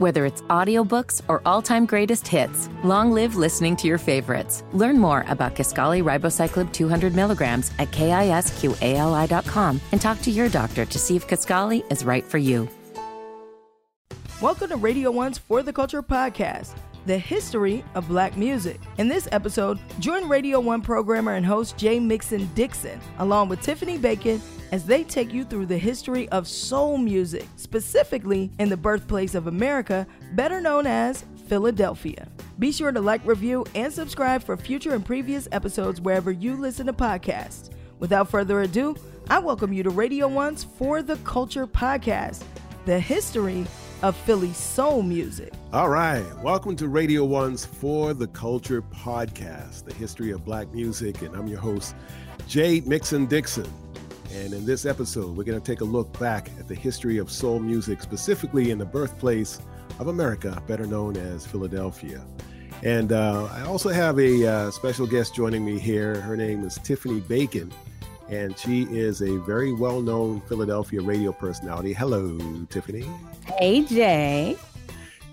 Whether it's audiobooks or all-time greatest hits, long live listening to your favorites. Learn more about Kisqali Ribociclib 200 milligrams at kisqali.com and talk to your doctor to see if Kisqali is right for you. Welcome to Radio 1's For the Culture podcast, the history of black music. In this episode, join Radio 1 programmer and host Jay Mixon Dixon, along with Tiffany Bacon, as they take you through the history of soul music, specifically in the birthplace of America, better known as Philadelphia. Be sure to like, review, and subscribe for future and previous episodes wherever you listen to podcasts. Without further ado, I welcome you to Radio 1's For the Culture podcast, the history of Philly soul music. All right. Welcome to Radio One's For the Culture podcast, the history of black music. And I'm your host, Jay Mixon Dixon. And in this episode, we're going to take a look back at the history of soul music, specifically in the birthplace of America, better known as Philadelphia. And uh, I also have a uh, special guest joining me here. Her name is Tiffany Bacon, and she is a very well known Philadelphia radio personality. Hello, Tiffany. Hey, Jay.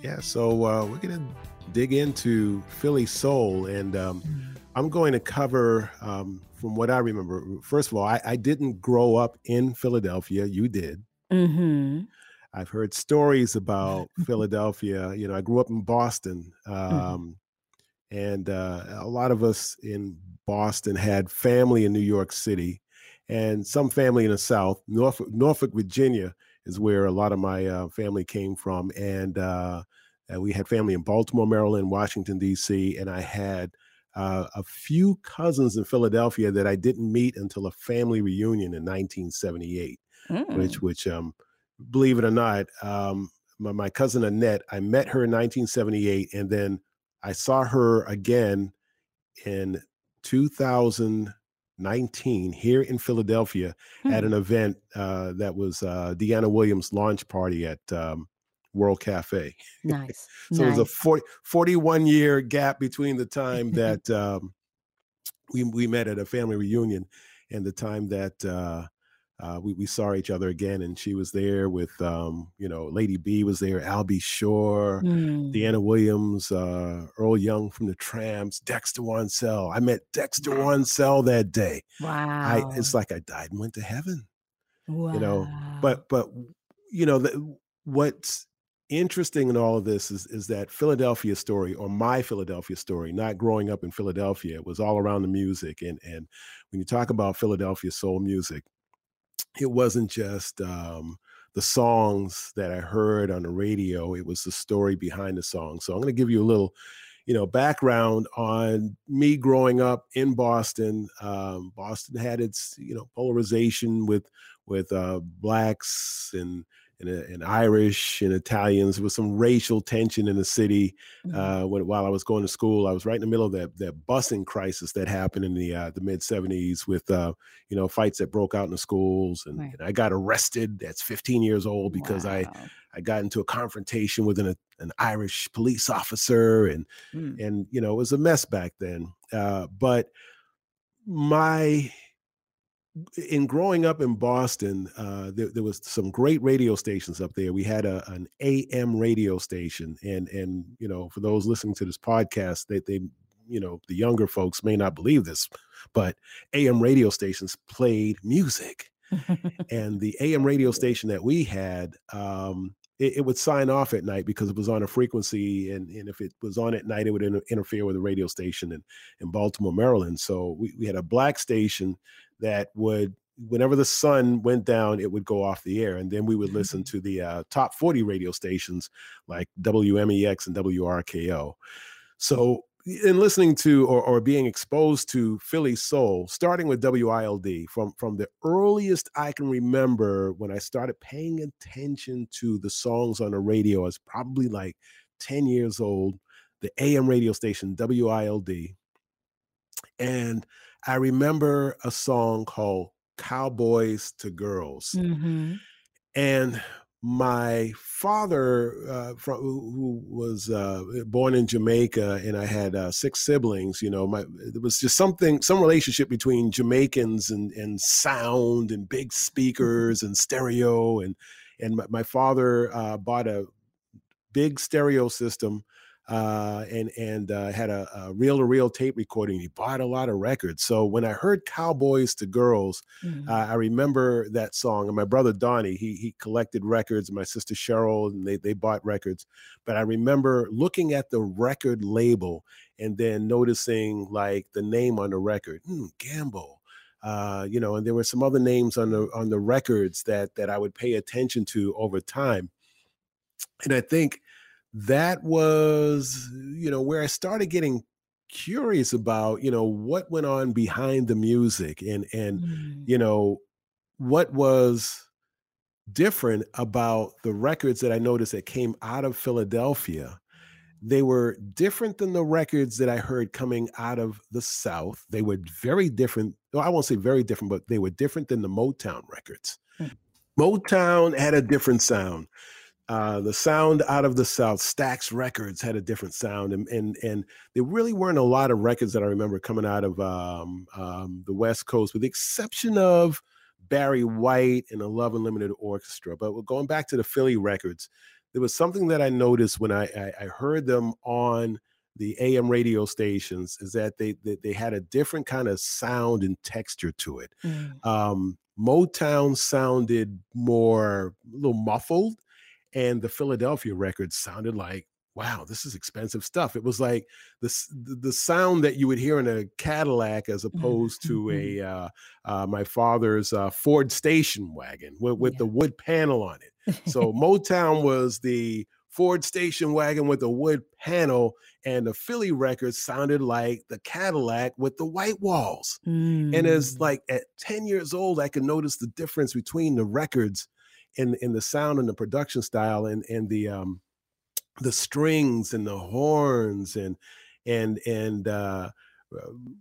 Yeah, so uh, we're going to dig into Philly Soul, and um, mm. I'm going to cover um, from what I remember, first of all, I, I didn't grow up in Philadelphia. You did. Mm-hmm. I've heard stories about Philadelphia. You know, I grew up in Boston, Mm-hmm. um, and uh, a lot of us in Boston had family in New York City, and some family in the South. Norfolk, Norfolk Virginia is where a lot of my uh, family came from, and uh, we had family in Baltimore, Maryland, Washington D.C., and I had uh, a few cousins in Philadelphia that I didn't meet until a family reunion in 1978, Mm. which, which, um, believe it or not, um, my, my cousin Annette, I met her in 1978, and then I saw her again in 2019 here in Philadelphia at Hmm. an event uh, that was uh, Deanna Williams' launch party at um, World Cafe. Nice. So it was a nice. 40, 41 year gap between the time that um, we, we met at a family reunion and the time that uh, uh, we, we saw each other again. And she was there with, um, you know, Lady B was there, Albie Shore, Mm. Deanna Williams, uh, Earl Young from the Tramps, Dexter Wansell. I met Dexter Wansell that day. Wow. I, it's like I died and went to heaven wow. you know but but you know the, what's interesting in all of this is is that philadelphia story or my philadelphia story not growing up in philadelphia it was all around the music and and when you talk about philadelphia soul music it wasn't just um the songs that i heard on the radio it was the story behind the song. So i'm going to give you a little you know background on me growing up in boston. Um, boston had its you know polarization with with uh, blacks and, and uh, and Irish and Italians. with some racial tension in the city Mhm. uh, when, while I was going to school. I was right in the middle of that that busing crisis that happened in the uh, the mid '70s with uh, you know fights that broke out in the schools, and, Right. and I got arrested. That's 15 years old because I Wow. I got into a confrontation with an an Irish police officer, and Mm. and you know it was a mess back then. Uh, but my in growing up in Boston, uh, there, there was some great radio stations up there. We had a, an AM radio station, and and you know, for those listening to this podcast, they they you know the younger folks may not believe this, but AM radio stations played music, and the AM radio station that we had. Um, it, it would sign off at night because it was on a frequency, and, and if it was on at night, it would inter- interfere with the radio station in, in Baltimore, Maryland. So we, we had a black station that would whenever the sun went down it would go off the air and then we would listen to the uh, top 40 radio stations like wmex and wrko so in listening to or, or being exposed to philly soul starting with wild from from the earliest i can remember when i started paying attention to the songs on the radio i was probably like 10 years old the am radio station wild and I remember a song called Cowboys to Girls. Mhm. And my father, uh, from, who was uh, born in Jamaica, and I had uh, six siblings. You know, my there was just something, some relationship between Jamaicans and and sound and big speakers and stereo, and and my, my father uh, bought a big stereo system uh, and and uh, had a, a reel-to-reel tape recording. He bought a lot of records. So when I heard "Cowboys to Girls," Mhm. uh, I remember that song. And my brother Donnie, he he collected records. And my sister Cheryl, and they they bought records. But I remember looking at the record label and then noticing like the name on the record, hmm, Gamble. Uh, you know, and there were some other names on the on the records that that I would pay attention to over time. And I think that was, you know, where I started getting curious about, you know, what went on behind the music and and Mm. you know what was different about the records that I noticed that came out of Philadelphia. They were different than the records that I heard coming out of the South. They were very different. Well, I won't say very different, but they were different than the Motown records. Mm. Motown had a different sound. Uh, the sound out of the South, Stax Records had a different sound, and and and there really weren't a lot of records that I remember coming out of um, um, the West Coast, with the exception of Barry White and the Love Unlimited Orchestra. But going back to the Philly records, there was something that I noticed when I, I, I heard them on the AM radio stations is that they, they they had a different kind of sound and texture to it. Mm. Um, Motown sounded more a little muffled, and the Philadelphia records sounded like wow, this is expensive stuff. It was like the the sound that you would hear in a Cadillac as opposed to a uh, uh, my father's uh, Ford station wagon with, with Yeah. the wood panel on it. So Motown was the Ford station wagon with the wood panel, and the Philly records sounded like the Cadillac with the white walls. And as Mm. like at 10 years old, I could notice the difference between the records in in the sound and the production style and and the um the strings and the horns and and and uh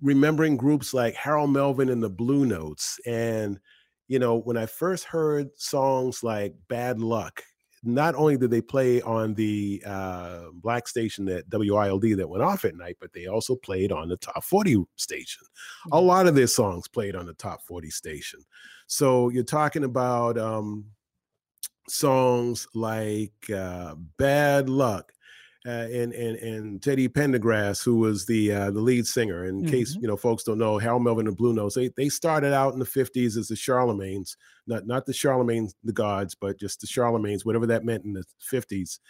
remembering groups like Harold Melvin and the Blue Notes and you know when I first heard songs like Bad Luck not only did they play on the uh, black station that WILD that went off at night, but they also played on the top 40 station. A lot of their songs played on the top 40 station. So you're talking about um, songs like uh, Bad Luck. Uh, and and and Teddy Pendergrass, who was the uh, the lead singer. In case Mhm. you know folks don't know, Harold Melvin and Blue Notes, they they started out in the '50s as the Charlemagnes, not not the Charlemagnes, the gods, but just the Charlemagnes, whatever that meant in the '50s.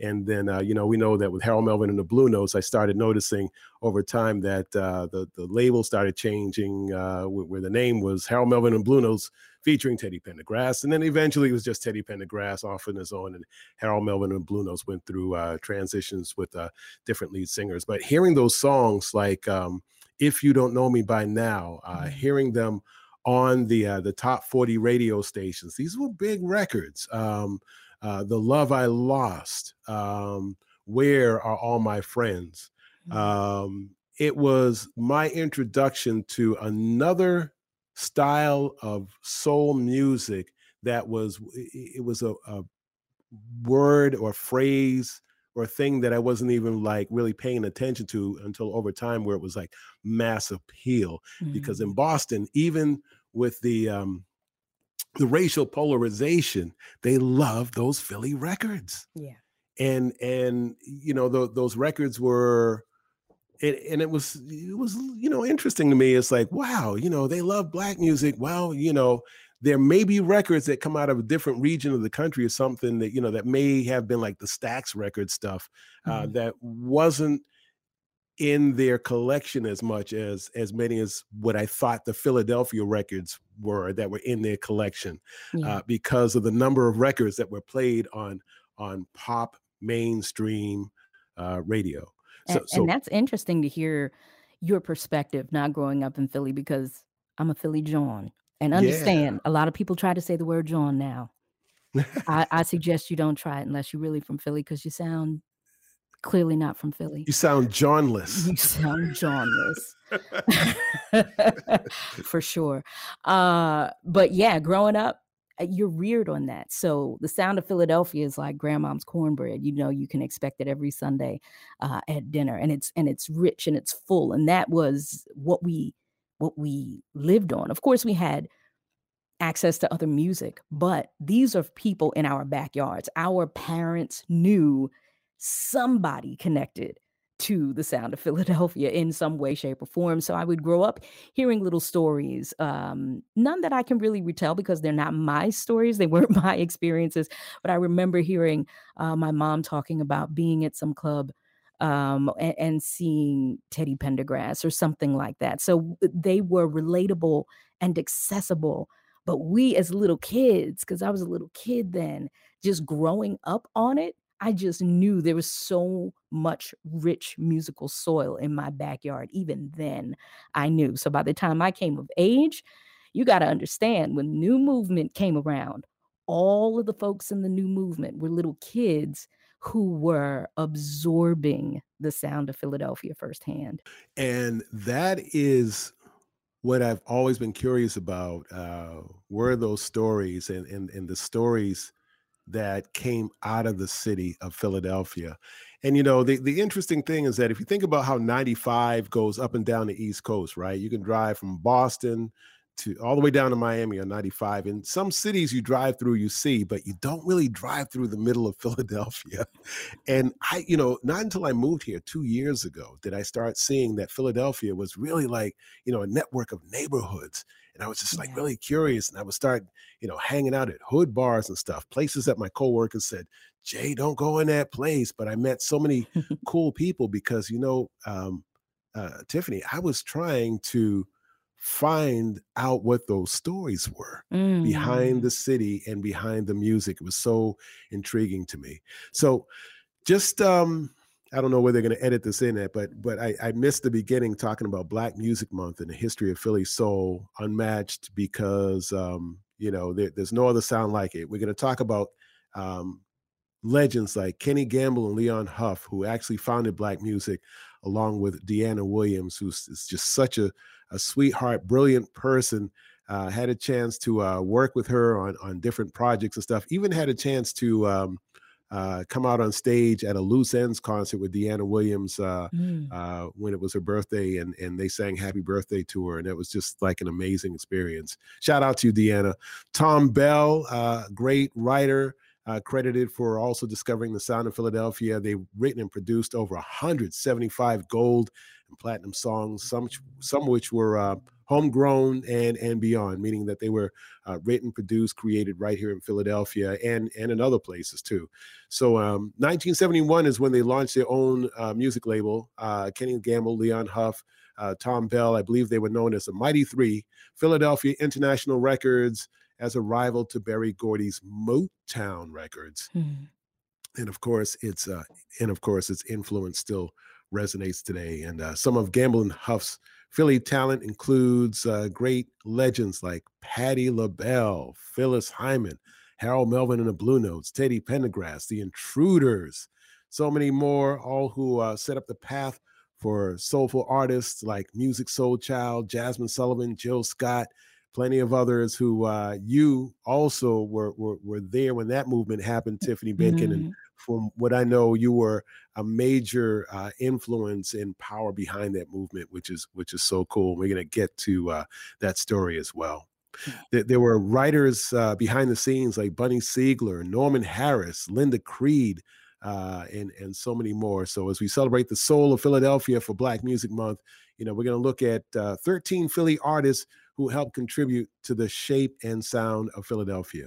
And then uh, you know we know that with Harold Melvin and the Blue Notes, I started noticing over time that uh, the the label started changing, uh, where, where the name was Harold Melvin and Blue Notes featuring Teddy Pendergrass, and then eventually it was just Teddy Pendergrass off on his own, and Harold Melvin and Blue Notes went through uh, transitions with uh, different lead singers. But hearing those songs like um, "If You Don't Know Me by Now," uh, Mhm. hearing them on the uh, the top forty radio stations, these were big records. Um, uh, "The Love I Lost," um, "Where Are All My Friends." Mm. Um, it was my introduction to another style of soul music that was it was a, a word or phrase or thing that I wasn't even like really paying attention to until over time where it was like mass appeal because Mm. in Boston even with the um the racial polarization they love those Philly records yeah. and and you know tho- those records were it, and it was it was you know interesting to me it's like wow you know they love black music well you know there may be records that come out of a different region of the country or something that you know that may have been like the Stax record stuff uh, Mhm. that wasn't in their collection as much as as many as what I thought the Philadelphia records were that were in their collection Yeah. uh, because of the number of records that were played on on pop mainstream uh, radio. So, and, so and that's interesting to hear your perspective not growing up in Philly because I'm a Philly jawn. And Yeah. understand a lot of people try to say the word jawn now. I, I suggest you don't try it unless you're really from Philly because you sound clearly not from Philly. you sound jawnless. You sound jawnless. for sure. Uh, but yeah, growing up, you're reared on that. So the sound of Philadelphia is like grandmom's cornbread. You know, you can expect it every Sunday uh, at dinner, and it's and it's rich and it's full. And that was what we what we lived on. Of course, we had access to other music, but these are people in our backyards. Our parents knew somebody connected to the sound of Philadelphia in some way, shape, or form. So I would grow up hearing little stories, um, none that I can really retell because they're not my stories, they weren't my experiences. But I remember hearing uh, my mom talking about being at some club um, and, and, seeing Teddy Pendergrass or something like that. So they were relatable and accessible. But we, as little kids, because I was a little kid then, just growing up on it, I just knew there was so much rich musical soil in my backyard. Even then, I knew. So by the time I came of age, you got to understand when new movement came around, all of the folks in the new movement were little kids who were absorbing the sound of Philadelphia firsthand. And that is what I've always been curious about uh, were those stories and, and, and the stories that came out of the city of Philadelphia. And you know, the, the interesting thing is that if you think about how 95 goes up and down the East Coast, right? You can drive from Boston to all the way down to Miami on 95. In some cities you drive through, you see, but you don't really drive through the middle of Philadelphia. And I, you know, not until I moved here two years ago did I start seeing that Philadelphia was really like, you know, a network of neighborhoods and I was just like yeah. really curious. And I would start, you know, hanging out at hood bars and stuff, places that my coworkers said, Jay, don't go in that place. But I met so many cool people because, you know, um, uh, Tiffany, I was trying to find out what those stories were mm. behind the city and behind the music. It was so intriguing to me. So just um I don't know where they're going to edit this in at, but but I, I missed the beginning talking about Black Music Month and the history of Philly soul, unmatched because um, you know there, there's no other sound like it. We're going to talk about um, legends like Kenny Gamble and Leon Huff, who actually founded Black music, along with Deanna Williams, who's just such a, a sweetheart, brilliant person. Uh, had a chance to uh, work with her on on different projects and stuff. Even had a chance to um, uh, come out on stage at a Loose Ends concert with Deanna Williams uh, mm. uh, when it was her birthday, and and they sang "Happy Birthday" to her, and it was just like an amazing experience. Shout out to you, Deanna. Thom Bell, uh, great writer. Uh, credited for also discovering the sound of Philadelphia. They've written and produced over 175 gold and platinum songs, some some which were uh, homegrown and and beyond, meaning that they were uh, written, produced, created right here in Philadelphia and and in other places too. So um, 1971 is when they launched their own uh, music label. Uh, Kenny Gamble, Leon Huff, uh, Thom Bell, I believe they were known as the Mighty Three. Philadelphia International Records as a rival to Berry Gordy's Motown Records. Mm-hmm. And of course, it's uh, and of course, its influence still resonates today. And uh, some of Gamble and Huff's Philly talent includes uh, great legends like Patti LaBelle, Phyllis Hyman, Harold Melvin and the Blue Notes, Teddy Pendergrass, The Intruders, so many more, all who uh, set up the path for soulful artists like Music Soul Child, Jazmine Sullivan, Jill Scott, plenty of others who uh, you also were, were, were there when that movement happened, Tiffany Bacon, mm-hmm. and from what I know, you were a major uh, influence and power behind that movement, which is which is so cool. We're going to get to uh, that story as well. There, there were writers uh, behind the scenes like Bunny Sigler, Norman Harris, Linda Creed, uh, and and so many more. So as we celebrate the soul of Philadelphia for Black Music Month, you know we're going to look at uh, 13 Philly artists who helped contribute to the shape and sound of Philadelphia.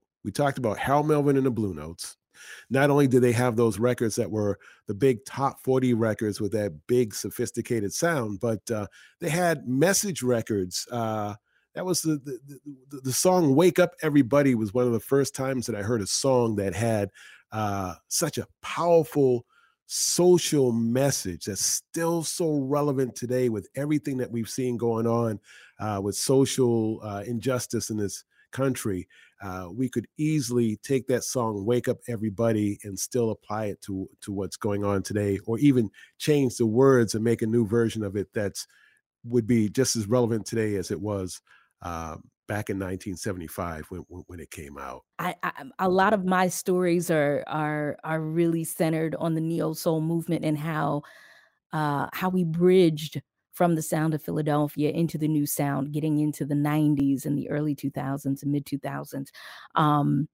We talked about Harold Melvin and the Blue Notes. Not only did they have those records that were the big top 40 records with that big sophisticated sound, but uh, they had message records. Uh, that was the, the, the, the song "Wake Up Everybody" was one of the first times that I heard a song that had uh, such a powerful social message that's still so relevant today with everything that we've seen going on uh, with social uh, injustice in this country. Uh, we could easily take that song "Wake Up Everybody" and still apply it to to what's going on today, or even change the words and make a new version of it that's would be just as relevant today as it was uh, back in 1975 when when it came out. I, I, a lot of my stories are are are really centered on the neo soul movement and how uh, how we bridged from the sound of Philadelphia into the new sound, getting into the 90s and the early 2000s and mid 2000s. Um,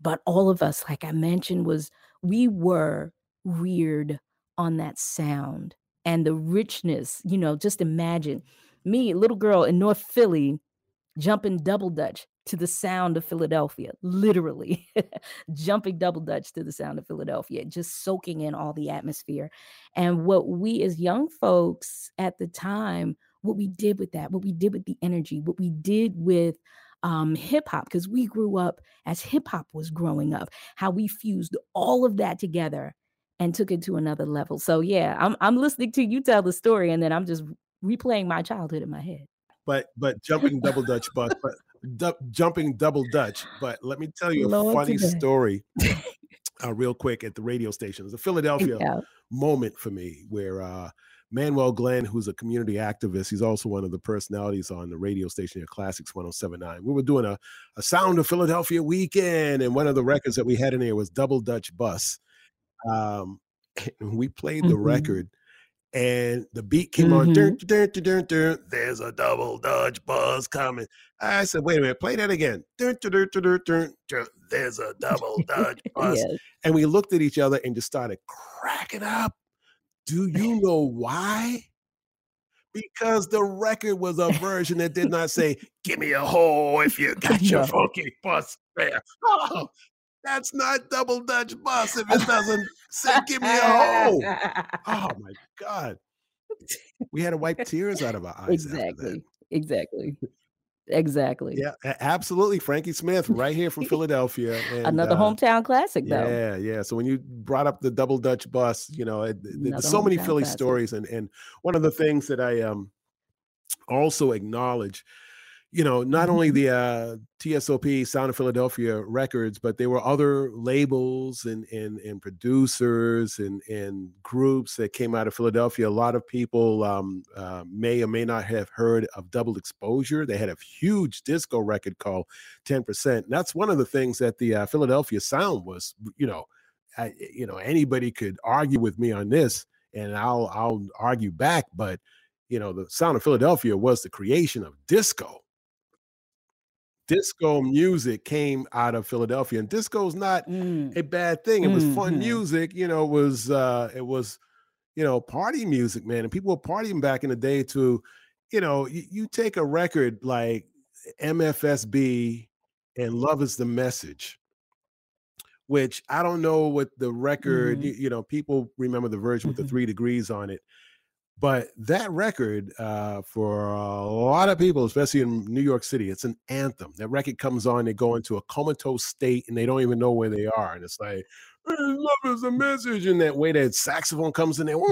but all of us, like I mentioned, was we were reared on that sound and the richness. You know, just imagine me, little girl in North Philly, jumping double dutch to the sound of Philadelphia, literally jumping double dutch to the sound of Philadelphia, just soaking in all the atmosphere. And what we as young folks at the time, what we did with that, what we did with the energy, what we did with um, hip hop, because we grew up as hip hop was growing up, how we fused all of that together and took it to another level. So yeah, I'm I'm listening to you tell the story, and then I'm just replaying my childhood in my head but but jumping double dutch but du- jumping double dutch. But let me tell you a Lord funny today. story, uh, real quick at the radio station. It was a Philadelphia yeah. moment for me where uh, Manuel Glenn, who's a community activist, he's also one of the personalities on the radio station here, Classics 1079. We were doing a, a Sound of Philadelphia weekend, and one of the records that we had in there was Double Dutch Bus. Um, we played the mm-hmm. record and the beat came mm-hmm. on. Dun, dun, dun, There's a double dodge buzz coming. I said, wait a minute, play that again. There's a double dodge buzz. yes. And we looked at each other and just started cracking up. Do you know why? Because the record was a version that did not say, give me a hole if you got your funky bus there. Oh, that's not double Dutch bus if it doesn't say give me a hole. Oh my God. We had to wipe tears out of our eyes. Exactly. Exactly. Exactly. Yeah, absolutely. Frankie Smith, right here from Philadelphia. And, Another uh, hometown classic, though. Yeah, yeah. So when you brought up the double Dutch bus, you know, it, there's so many Philly classic. stories, and and one of the things that I um also acknowledge you know, not only mm-hmm. the uh, TSOP Sound of Philadelphia records, but there were other labels and and and producers and and groups that came out of Philadelphia. A lot of people um, uh, may or may not have heard of Double Exposure. They had a huge disco record called Ten Percent. That's one of the things that the uh, Philadelphia sound was. You know, I, you know, anybody could argue with me on this, and I'll I'll argue back, but you know, the sound of Philadelphia was the creation of disco disco music came out of Philadelphia, and disco's not mm. a bad thing. It was mm-hmm. fun music, you know. It was uh, it was you know party music, man, and people were partying back in the day. To you know, you, you take a record like MFSB and "Love Is the Message." Which I don't know what the record, mm-hmm. you, you, know, people remember the version with the mm-hmm. three degrees on it. But that record, uh, for a lot of people, especially in New York City, it's an anthem. That record comes on, they go into a comatose state and they don't even know where they are. And it's like, love is a message. And that way that saxophone comes in there.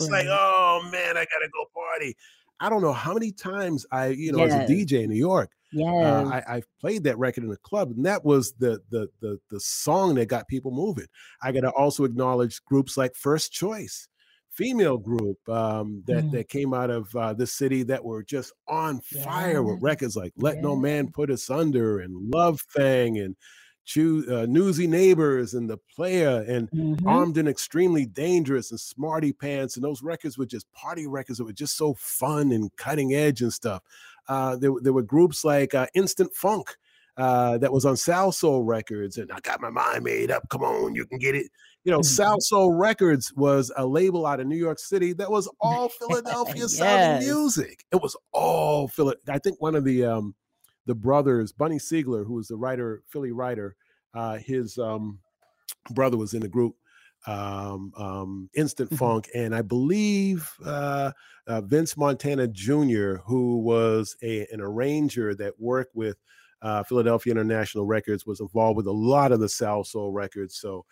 It's like, oh man, I gotta go party. I don't know how many times I, you know, yes. as a DJ in New York, yeah, uh, I, I, played that record in the club, and that was the the the the song that got people moving. I got to also acknowledge groups like First Choice female group um, that mm. that came out of uh, the city that were just on fire with records like "Let yeah. No Man Put Us Under" and "Love Thang" and Choo- uh, "Newsy Neighbors" and "The Player" and mm-hmm. "Armed and Extremely Dangerous" and "Smarty Pants" and those records were just party records that were just so fun and cutting edge and stuff. Uh, there, there were groups like uh, Instant Funk. Uh, that was on Salsoul Records, and I got my mind made up. Come on, you can get it you know, mm-hmm. Salsoul Records was a label out of New York City that was all Philadelphia yes. sounding music. It was all Philly. I think one of the um the brothers, Bunny Sigler, who was the writer, Philly writer, uh, his um, brother was in the group um, um, Instant mm-hmm. Funk, and I believe uh, uh, Vince Montana Jr., who was a, an arranger that worked with uh, Philadelphia International Records, was involved with a lot of the soul records. So,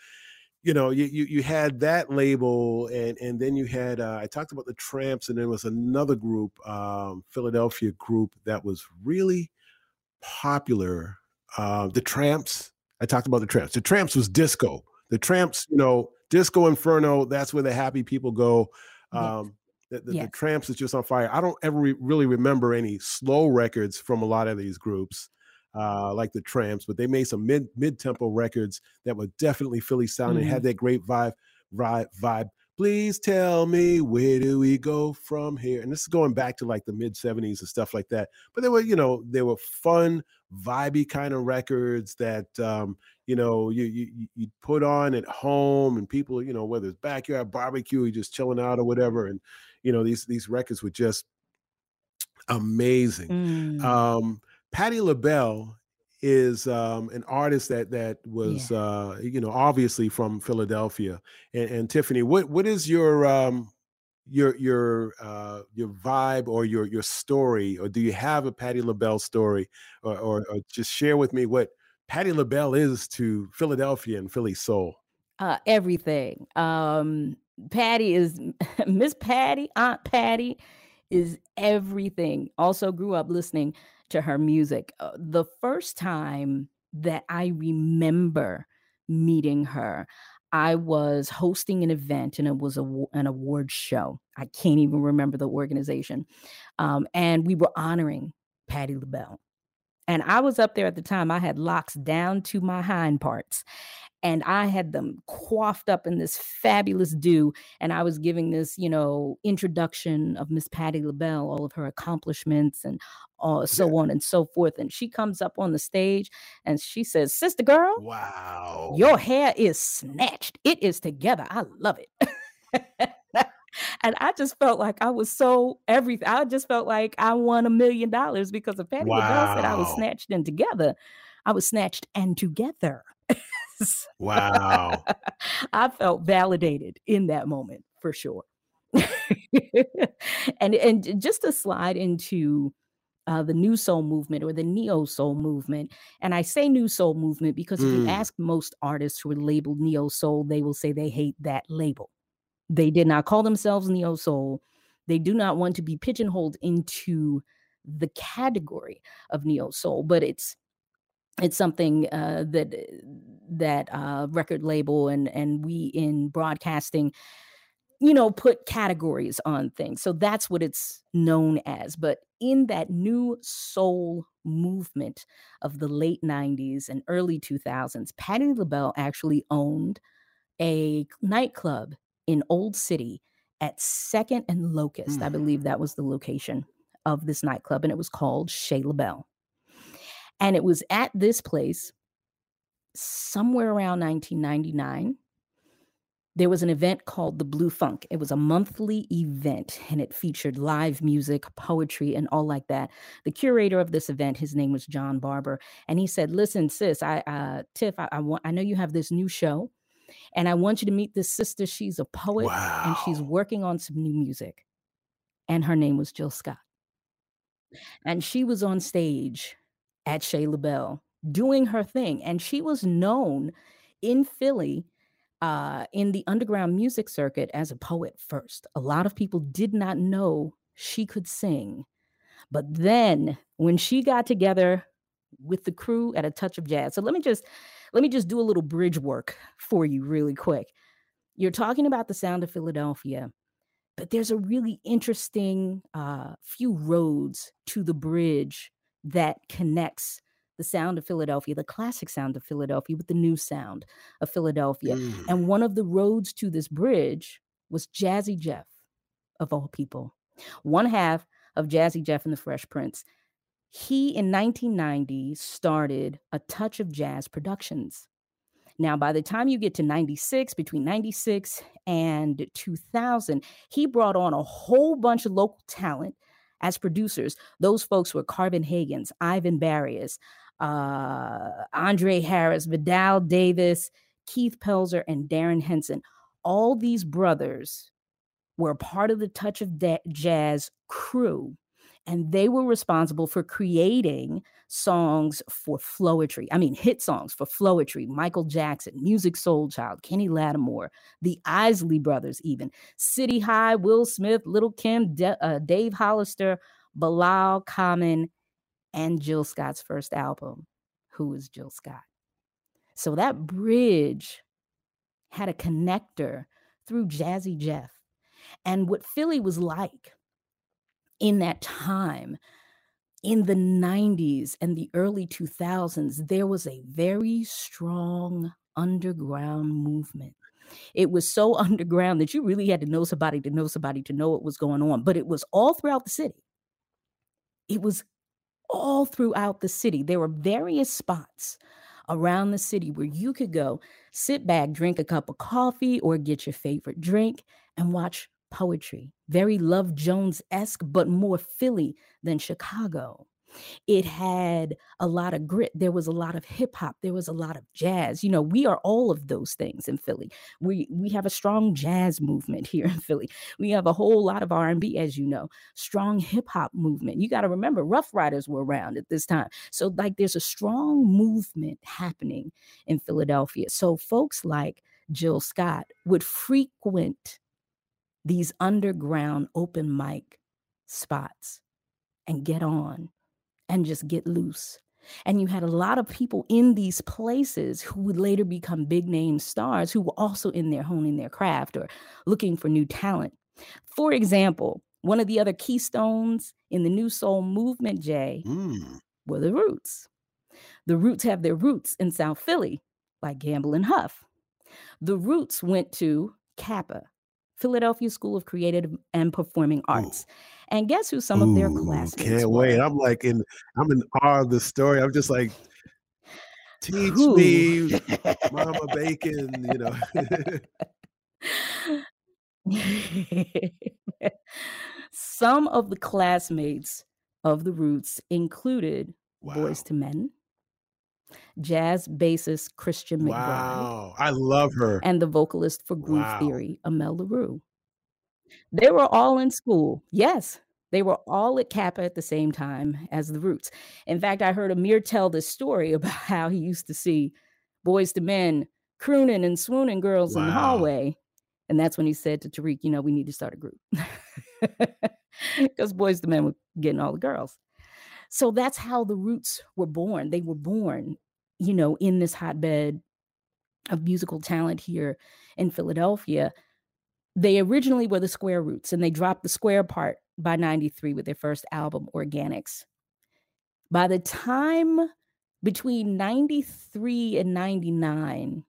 you know, you, you, you had that label, and and then you had uh, I talked about the Tramps, and there was another group, um, Philadelphia group that was really popular. Uh, the Tramps. I talked about the Tramps. The Tramps was disco. The Tramps, you know, Disco Inferno, that's where the happy people go. Um, yes. the, the, yes. the, Tramps is just on fire. I don't ever re- really remember any slow records from a lot of these groups, uh, like the Tramps, but they made some mid mid tempo records that were definitely Philly sounding, mm-hmm. had that great vibe, vibe, vibe. Please tell me where do we go from here? And this is going back to like the mid 70s and stuff like that. But they were, you know, they were fun, vibey kind of records that um, you know you you you put on at home and people you know whether it's backyard barbecue you just chilling out or whatever and you know these these records were just amazing mm. um patti labelle is um an artist that that was yeah. uh you know obviously from philadelphia and, and tiffany what what is your um your your uh your vibe or your your story or do you have a patti labelle story or, or, or just share with me what Patti LaBelle is to Philadelphia and Philly soul? Uh, everything. Um, Patti is Miss Patty, Aunt Patty is everything. Also grew up listening to her music. Uh, the first time that I remember meeting her, I was hosting an event and it was a, an award show. I can't even remember the organization. Um, and we were honoring Patti LaBelle. And I was up there at the time, I had locks down to my hind parts. And I had them coiffed up in this fabulous do. And I was giving this, you know, introduction of Miss Patti LaBelle, all of her accomplishments and uh, so yeah. on and so forth. And she comes up on the stage and she says, Sister girl, wow, your hair is snatched. It is together. I love it. and I just felt like I was so everything. I just felt like I won a million dollars because of Patty wow. LaBelle said I was snatched and together. I was snatched and together. wow. I felt validated in that moment for sure. and and just to slide into uh, the new soul movement or the neo soul movement. And I say new soul movement because if you mm. ask most artists who are labeled neo soul, they will say they hate that label. They did not call themselves neo soul. They do not want to be pigeonholed into the category of neo soul, but it's it's something uh, that that uh, record label and and we in broadcasting you know put categories on things so that's what it's known as but in that new soul movement of the late 90s and early 2000s patti labelle actually owned a nightclub in Old City at Second and Locust. Mm. I believe that was the location of this nightclub, and it was called Chez LaBelle. And it was at this place somewhere around 1999. There was an event called the Blue Funk. It was a monthly event and it featured live music, poetry, and all like that. The curator of this event, his name was John Barber, and he said, "Listen, sis, I, uh, Tiff, I, I want, I know you have this new show and I want you to meet this sister. She's a poet wow. and she's working on some new music. And her name was Jill Scott. And she was on stage at Chez LaBelle doing her thing. And she was known in Philly uh, in the underground music circuit as a poet first. A lot of people did not know she could sing. But then when she got together with the crew at a touch of jazz. So let me just let me just do a little bridge work for you really quick. You're talking about the sound of Philadelphia, but there's a really interesting uh, few roads to the bridge that connects the sound of Philadelphia, the classic sound of Philadelphia, with the new sound of Philadelphia. Mm. And one of the roads to this bridge was Jazzy Jeff, of all people. One half of Jazzy Jeff and the Fresh Prince he, in 1990, started A Touch of Jazz Productions. Now, by the time you get to 96, between 96 and 2000, he brought on a whole bunch of local talent as producers. Those folks were Carvin Haggins, Ivan Barias, uh, Andre Harris, Vidal Davis, Keith Pelzer, and Darren Henson. All these brothers were part of the Touch of da- Jazz crew, and they were responsible for creating songs for Floetry. I mean, hit songs for Floetry, Michael Jackson, Musiq Soulchild, Kenny Lattimore, the Isley Brothers, even City High, Will Smith, Little Kim, De- uh, Dave Hollister, Bilal, Common, and Jill Scott's first album, Who is Jill Scott? So that bridge had a connector through Jazzy Jeff. And what Philly was like in that time, in the 90s and the early 2000s, there was a very strong underground movement. It was so underground that you really had to know somebody to know somebody to know what was going on, but it was all throughout the city. It was all throughout the city. There were various spots around the city where you could go sit back, drink a cup of coffee, or get your favorite drink and watch poetry. Very Love Jones esque, but more Philly than Chicago. It had a lot of grit. There was a lot of hip hop. There was a lot of jazz. You know, we are all of those things in Philly. We we have a strong jazz movement here in Philly. We have a whole lot of R and B, as you know, strong hip hop movement. You got to remember, Ruff Ryders were around at this time, so like there's a strong movement happening in Philadelphia. So folks like Jill Scott would frequent these underground open mic spots and get on and just get loose. And you had a lot of people in these places who would later become big name stars who were also in there honing their craft or looking for new talent. For example, one of the other keystones in the New Soul movement, Jay, mm. were the Roots. The Roots have their roots in South Philly, like Gamble and Huff. The Roots went to CAPA, Philadelphia School of Creative and Performing Arts. Ooh. And guess who some Ooh, of their classmates Can't were? wait. I'm like in I'm in awe of the story. I'm just like teach Ooh. me mama bacon, you know. some of the classmates of the Roots included wow. Boyz II Men, jazz bassist Christian McBride. Wow, I love her. And the vocalist for Groove wow. Theory, Amel Larrieux. They were all in school. Yes, they were all at CAPA at the same time as the Roots. In fact, I heard Amir tell this story about how he used to see Boyz II Men crooning and swooning girls wow. in the hallway. And that's when he said to Tariq, you know, we need to start a group. Because Boyz II Men were getting all the girls. So that's how the roots were born. They were born, you know, in this hotbed of musical talent here in Philadelphia. They originally were the square roots and they dropped the square part by 93 with their first album, Organix. By the time between 93 and 99,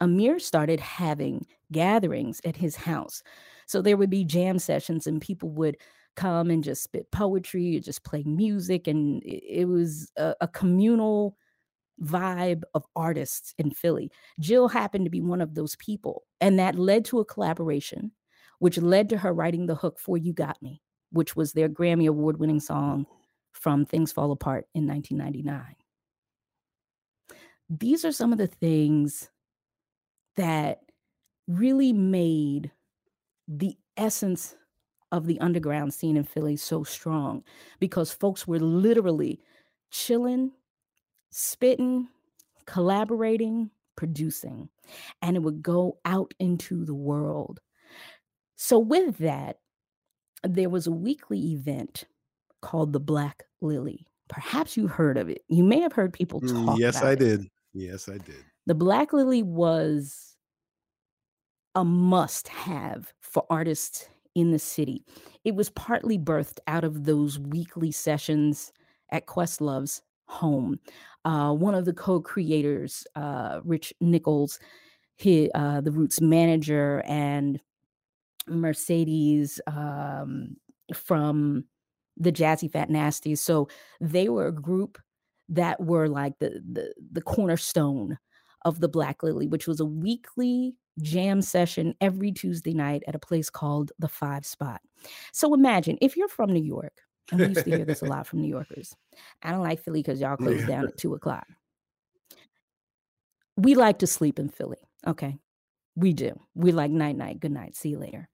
Amir started having gatherings at his house. So there would be jam sessions and people would come and just spit poetry or just play music. And it, was a, a communal vibe of artists in Philly. Jill happened to be one of those people. And that led to a collaboration, which led to her writing the hook for You Got Me, which was their Grammy Award winning song from Things Fall Apart in 1999. These are some of the things that really made the essence of the underground scene in Philly so strong because folks were literally chilling, spitting, collaborating, producing, and it would go out into the world. So, with that, there was a weekly event called the Black Lily. Perhaps you've heard of it. You may have heard people mm, talk. Mm, yes, I it. did. Yes, I did. The Black Lily was a must have for artists in the city. It was partly birthed out of those weekly sessions at Questlove's home. Uh, one of the co-creators, uh, Rich Nichols, uh, the Roots manager, and Mercedes um, from the Jazzy Fat Nasties. So they were a group that were like the the, the cornerstone of the Black Lily, which was a weekly jam session every Tuesday night at a place called the Five Spot. So imagine if you're from New York, and we used to hear this a lot from New Yorkers. I don't like Philly because y'all close down at two o'clock. We like to sleep in Philly. Okay. We do. We like night, night, good night, see you later.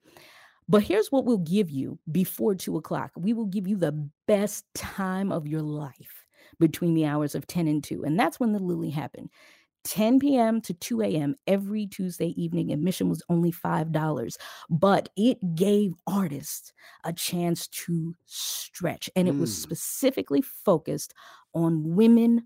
But here's what we'll give you before two o'clock we will give you the best time of your life between the hours of 10 and 2. And that's when the Lily happened. 10 p.m. to 2 a.m. every Tuesday evening. Admission was only $5, but it gave artists a chance to stretch. And it mm. was specifically focused on women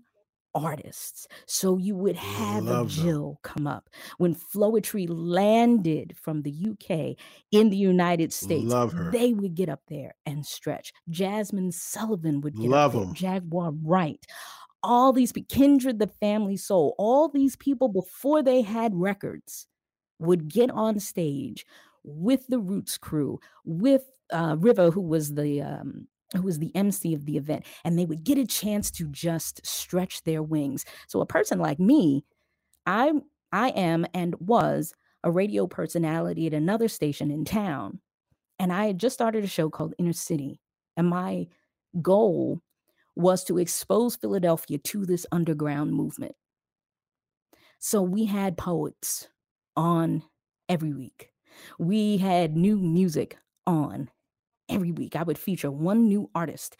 artists. So you would have Love a Jill them. come up. When Floetry landed from the UK in the United States, Love her. they would get up there and stretch. Jazmine Sullivan would get Love up there. Them. Jaguar Wright all these Kindred the Family Soul, all these people before they had records would get on stage with the Roots crew, with uh, River, who was the um, who was the MC of the event, and they would get a chance to just stretch their wings. So a person like me, I I am and was a radio personality at another station in town, and I had just started a show called Inner City, and my goal was to expose Philadelphia to this underground movement. So we had poets on every week. We had new music on every week. I would feature one new artist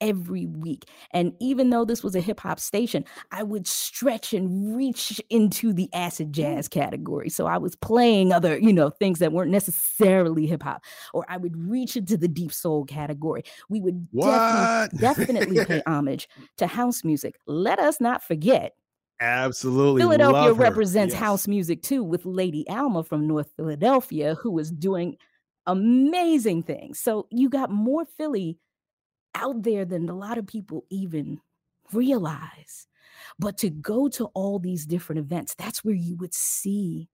every week. And even though this was a hip hop station, I would stretch and reach into the acid jazz category. So I was playing other, you know, things that weren't necessarily hip hop, or I would reach into the deep soul category. We would definitely, definitely pay homage to house music. Let us not forget Absolutely. Philadelphia represents yes. house music too, with Lady Alma from North Philadelphia, who was doing amazing things. So you got more Philly out there than a lot of people even realize. But to go to all these different events, that's where you would see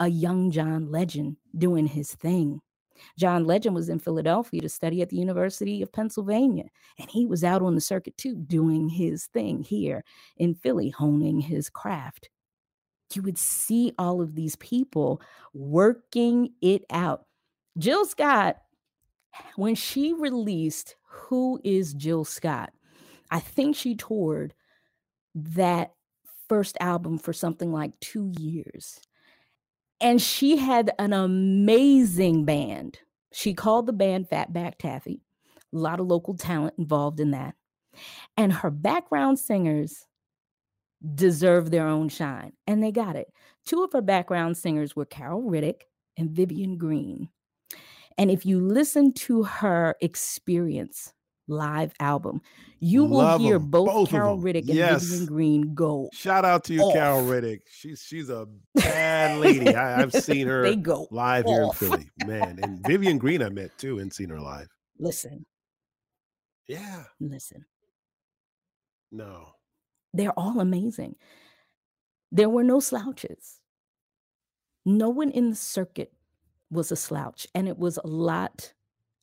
a young John Legend doing his thing. John Legend was in Philadelphia to study at the University of Pennsylvania, and he was out on the circuit too, doing his thing here in Philly, honing his craft. You would see all of these people working it out. Jill Scott, when she released who is Jill Scott? I think she toured that first album for something like two years. And she had an amazing band. She called the band Fatback Taffy, a lot of local talent involved in that. And her background singers deserve their own shine, and they got it. Two of her background singers were Carol Riddick and Vivian Green. And if you listen to her experience live album, you will hear both, both Carol Riddick and yes. Vivian Green go. Shout out to you, off. Carol Riddick. She's she's a bad lady. I, have seen her they go live off. here in Philly, man. And Vivian Green I met too and seen her live. Listen. Yeah. Listen. No. They're all amazing. There were no slouches. No one in the circuit was a slouch. And it was a lot,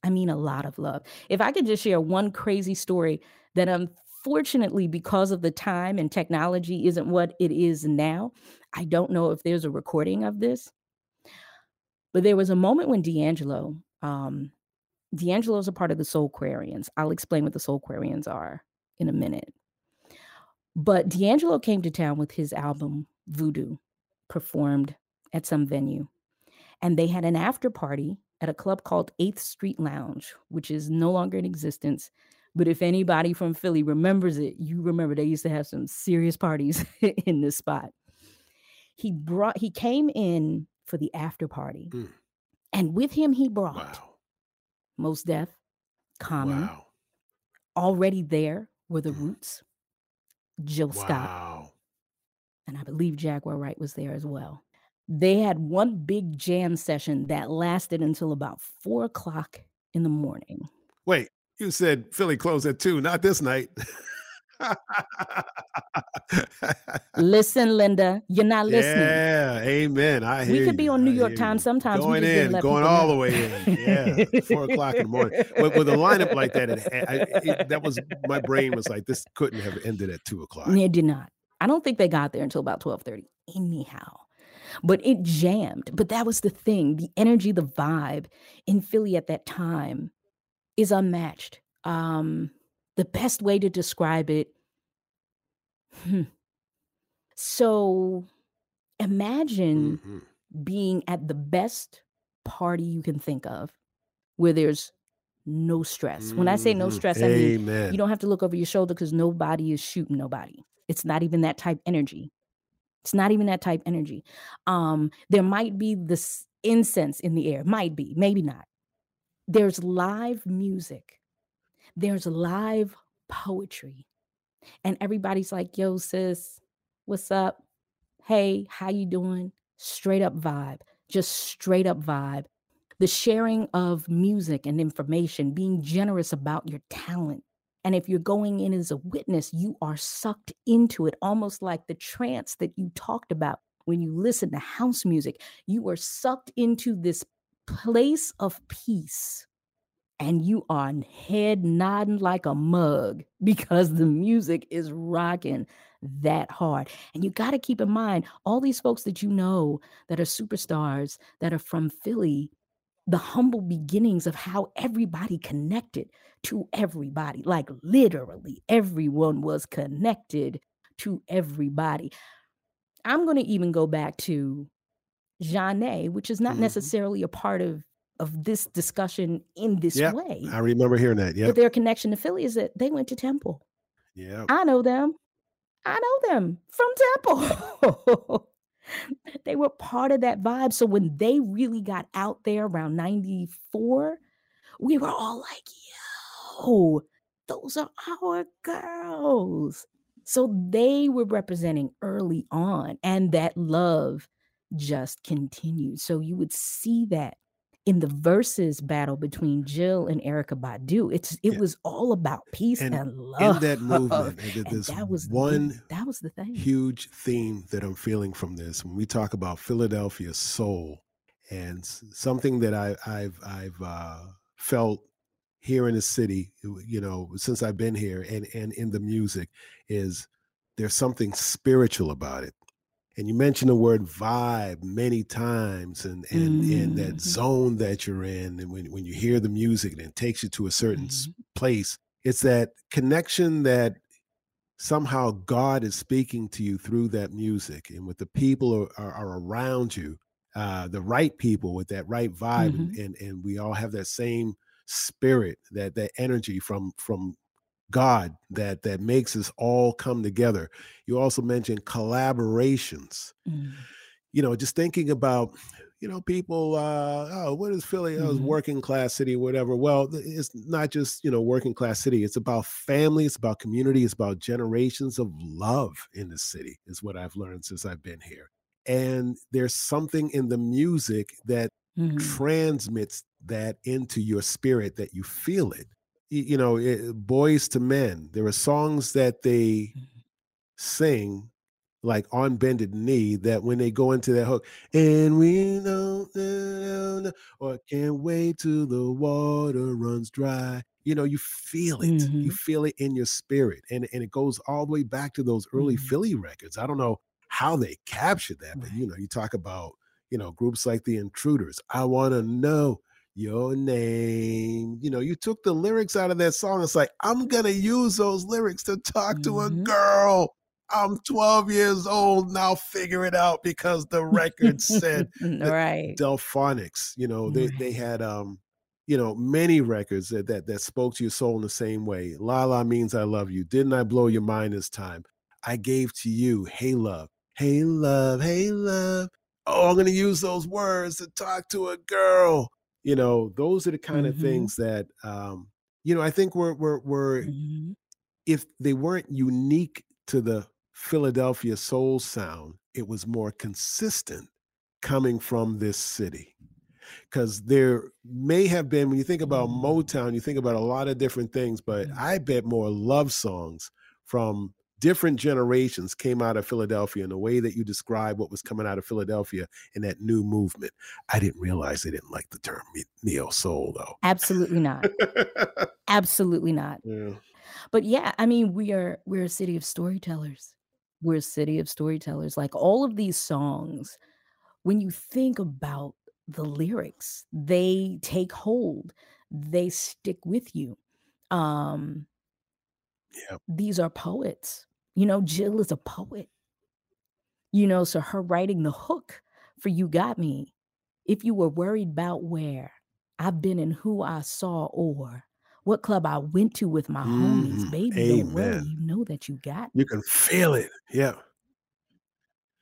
I mean, a lot of love. If I could just share one crazy story that unfortunately, because of the time and technology isn't what it is now, I don't know if there's a recording of this. But there was a moment when D'Angelo, um, D'Angelo is a part of the Soulquarians. I'll explain what the Soulquarians are in a minute. But D'Angelo came to town with his album Voodoo, performed at some venue and they had an after party at a club called 8th Street Lounge, which is no longer in existence. But if anybody from Philly remembers it, you remember they used to have some serious parties in this spot. He brought he came in for the after party. Mm. And with him he brought wow. Mos Def, Common. Wow. Already there were the mm. Roots, Jill wow. Scott. And I believe Jaguar Wright was there as well they had one big jam session that lasted until about four o'clock in the morning. Wait, you said Philly closed at two, not this night. Listen, Linda, you're not listening. Yeah, amen. I we could be on New York Times sometimes. Going in, going all know. the way in. Yeah, four o'clock in the morning. With, with a lineup like that, it, I, it, that was my brain was like, this couldn't have ended at two o'clock. It did not. I don't think they got there until about 12:30 anyhow. But it jammed. But that was the thing. The energy, the vibe in Philly at that time is unmatched. Um the best way to describe it hmm. So imagine Mhm. being at the best party you can think of where there's no stress. When I say no Mhm. stress, I mean you don't have to look over your shoulder because nobody is shooting nobody. It's not even that type energy. It's not even that type energy. Um, there might be this incense in the air, might be, maybe not. There's live music, there's live poetry, and everybody's like, "Yo, sis, what's up? Hey, how you doing?" Straight up vibe, just straight up vibe. The sharing of music and information, being generous about your talent. And if you're going in as a witness, you are sucked into it, almost like the trance that you talked about when you listen to house music. You are sucked into this place of peace and you are head nodding like a mug because the music is rocking that hard. And you got to keep in mind all these folks that you know that are superstars that are from Philly, the humble beginnings of how everybody connected to everybody. Like literally, everyone was connected to everybody. I'm going to even go back to Jeanne, which is not Mhm. necessarily a part of of this discussion in this Yeah, way. I remember hearing that. But their connection to Philly is that they went to Temple. Yeah. I know them. I know them from Temple. they were part of that vibe. So when they really got out there around 94, we were all like, yo, those are our girls. So they were representing early on, and that love just continued. So you would see that in the verses battle between Jill and Erykah Badu. It's it Yeah. was all about peace And and, In love. that movement, and that was the one big- that was the thing. huge theme that I'm feeling from this when we talk about Philadelphia soul and something that I, I've I've uh, felt here in the city, you know, since I've been here and and in the music is there's something spiritual about it. And you mentioned the word vibe many times and and and that zone that you're in and when, when you hear the music and it takes you to a certain s Mhm. place, it's that connection that somehow God is speaking to you through that music and with the people are, are, are around you, uh, the right people with that right vibe, and, and and we all have that same spirit, that that energy from from God that that makes us all come together. You also mentioned collaborations Mm. you know, just thinking about, you know, people, uh, oh, what is Philly? Oh, it's Mhm. working class city, whatever. Well, it's not just, you know, working class city. It's about family. It's about community. It's about generations of love in the city, is what I've learned since I've been here. And there's something in the music that Mhm. transmits that into your spirit that you feel it. You know, it, Boyz II Men, there are songs that they sing like on bended knee that when they go into that hook and we know no, no, no, or can't wait till the water runs dry. You know you feel it. You Mhm. feel it in your spirit and and it goes all the way back to those early Mhm. philly records. I don't know how they captured that but you know you talk about you know groups like the intruders. I want to know your name you know you took the lyrics out of that song it's like i'm gonna use those lyrics to talk to a Mhm. girl I'm 12 years old now. Figure it out because the record said right. Delphonics. You know, they they had um, you know, many records that that that spoke to your soul in the same way. La La means I love you. Didn't I blow your mind this time? I gave to you. Hey love. Hey love. Hey love. Oh, I'm gonna use those words to talk to a girl. You know, those are the kind of Mhm. things that um, you know, I think we're we're we're Mhm. if they weren't unique to the Philadelphia soul sound, it was more consistent coming from this city. Because there may have been, when you think about Mm. Motown, you think about a lot of different things, but Mm. I bet more love songs from different generations came out of Philadelphia in the way that you describe what was coming out of Philadelphia in that new movement. I didn't realize they didn't like the term neo soul, though. Absolutely not. Absolutely not. yeah. But yeah, I mean, we are we're a city of storytellers. we're a city of storytellers. Like all of these songs, when you think about the lyrics, they take hold, they stick with you. Um, Yep. these are poets. You know, Jill is a poet. You know, so her writing the hook for You Got Me. If you were worried about where I've been and who I saw or what club I went to with my homies, Mhm. baby, don't worry, you know that you got You can feel it. Yeah.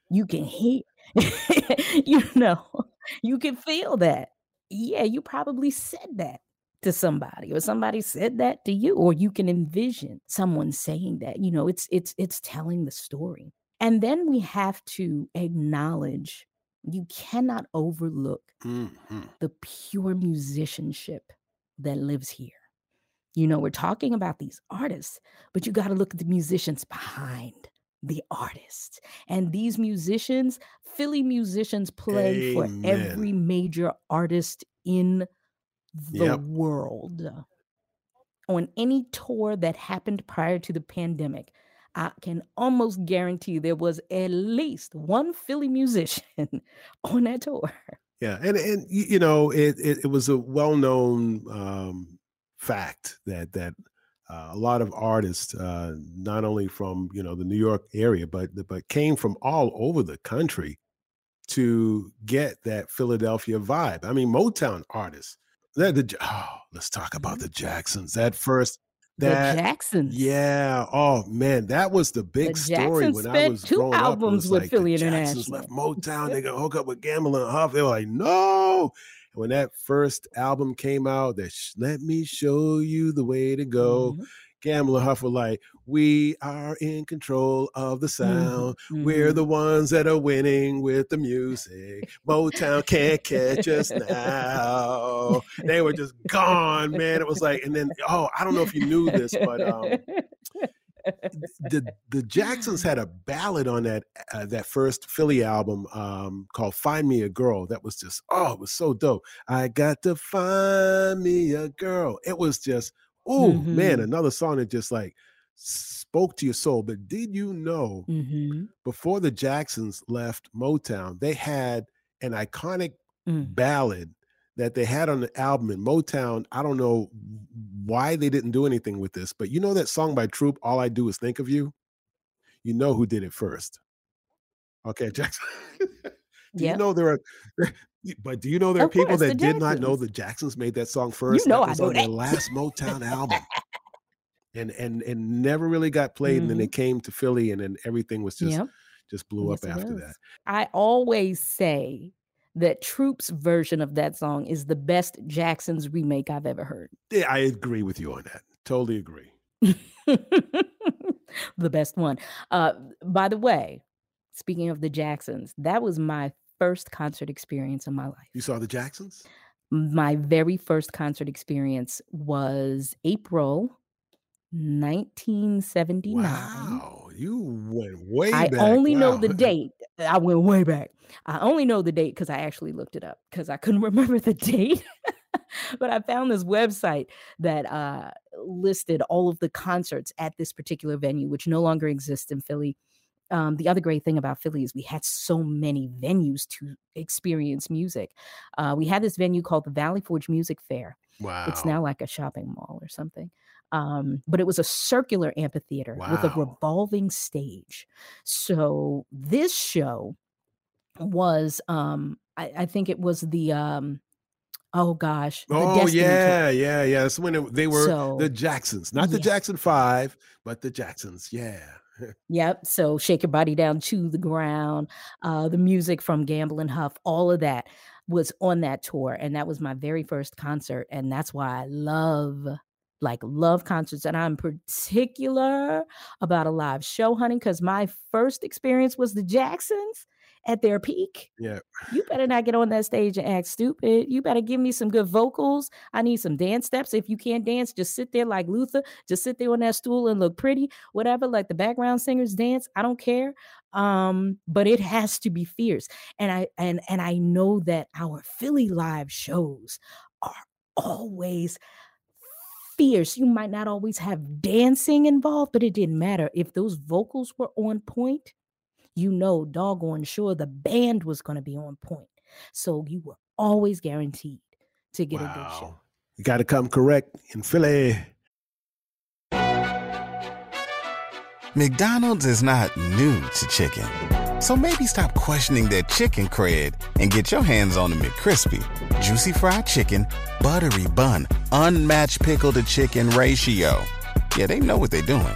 you can hear you know you can feel that yeah you probably said that to somebody or somebody said that to you or you can envision someone saying that you know it's it's it's telling the story and then we have to acknowledge you cannot overlook Mhm. the pure musicianship that lives here. You know, we're talking about these artists, but you got to look at the musicians behind the artists. And these musicians, Philly musicians, play for every major artist in the Yep. world. On any tour that happened prior to the pandemic, I can almost guarantee there was at least one Philly musician on that tour. Yeah, and and you know it it, it was a well known um, fact that that uh, a lot of artists, uh, not only from you know the New York area, but but came from all over the country to get that Philadelphia vibe. I mean, Motown artists. That the oh, let's talk about the Jacksons. That first that the Jacksons. yeah. Oh man, that was the big story Jacksons when I was two growing up. It albums was with like Philly the Jacksons left Motown. They gonna hook up with Gamble and Huff. They were like, no. And when that first album came out, that sh- let me show you the way to go. Mhm, Gamble and Huff were like, we are in control of the sound. mhm, We're the ones that are winning with the music. Motown can't catch us now. They were just gone, man. It was like, and then, oh, I don't know if you knew this, but um, the the Jacksons had a ballad on that uh, that first Philly album um, called "Find Me a Girl." That was just oh, it was so dope. I got to find me a girl. It was just oh man, Mhm. another song that just like spoke to your soul. But did you know Mhm, before the Jacksons left Motown, they had an iconic mm. ballad that they had on the album in Motown. I don't know why they didn't do anything with this, but you know that song by Troop, All I Do Is Think of You? You know who did it first. Okay, Jackson. do you know there are but do you know there are Of people course, that did not know the Jacksons made that song first? You know I know on their that. last Motown album. And and and never really got played. And then they came to Philly and then everything was just Yep. just blew Yes, up after that. I always say that Troop's version of that song is the best Jackson's remake I've ever heard. Yeah, I agree with you on that. Totally agree. the best one. Uh, by the way, speaking of the Jacksons, that was my first concert experience in my life. You saw the Jacksons? My very first concert experience was April 1979. Wow, you went way back. I back. only know the date. I went way back. I only know the date because I actually looked it up because I couldn't remember the date. but I found this website that uh, listed all of the concerts at this particular venue, which no longer exists in Philly. Um, the other great thing about Philly is we had so many venues to experience music. Uh, we had this venue called the Valley Forge Music Fair. Wow. It's now like a shopping mall or something. Um, but it was a circular amphitheater with a revolving stage. So this show was, um, I, I think it was the, um, oh gosh, the Oh Destiny Tour. yeah, yeah, yeah. That's when it, they were So the Jacksons, not the yeah. Jackson Five, but the Jacksons. Yeah. Yep. So shake your body down to the ground. Uh, the music from Gamble and Huff, all of that was on that tour, and that was my very first concert, and that's why I love, like, love concerts, and I'm particular about a live show, honey, because my first experience was the Jacksons at their peak. Yeah. You better not get on that stage and act stupid. You better give me some good vocals. I need some dance steps. If you can't dance, just sit there like Luther. Just sit there on that stool and look pretty, whatever. Like the background singers dance. I don't care. Um, but it has to be fierce. And I and and I know that our Philly live shows are always fierce. You might not always have dancing involved, but it didn't matter. If those vocals were on point, you know, doggone sure the band was going to be on point. So you were always guaranteed to get wow. a good show. You got to come correct in Philly. McDonald's is not new to chicken. So maybe stop questioning their chicken cred and get your hands on the McCrispy. Juicy fried chicken, buttery bun, unmatched pickle to chicken ratio. Yeah, they know what they're doing.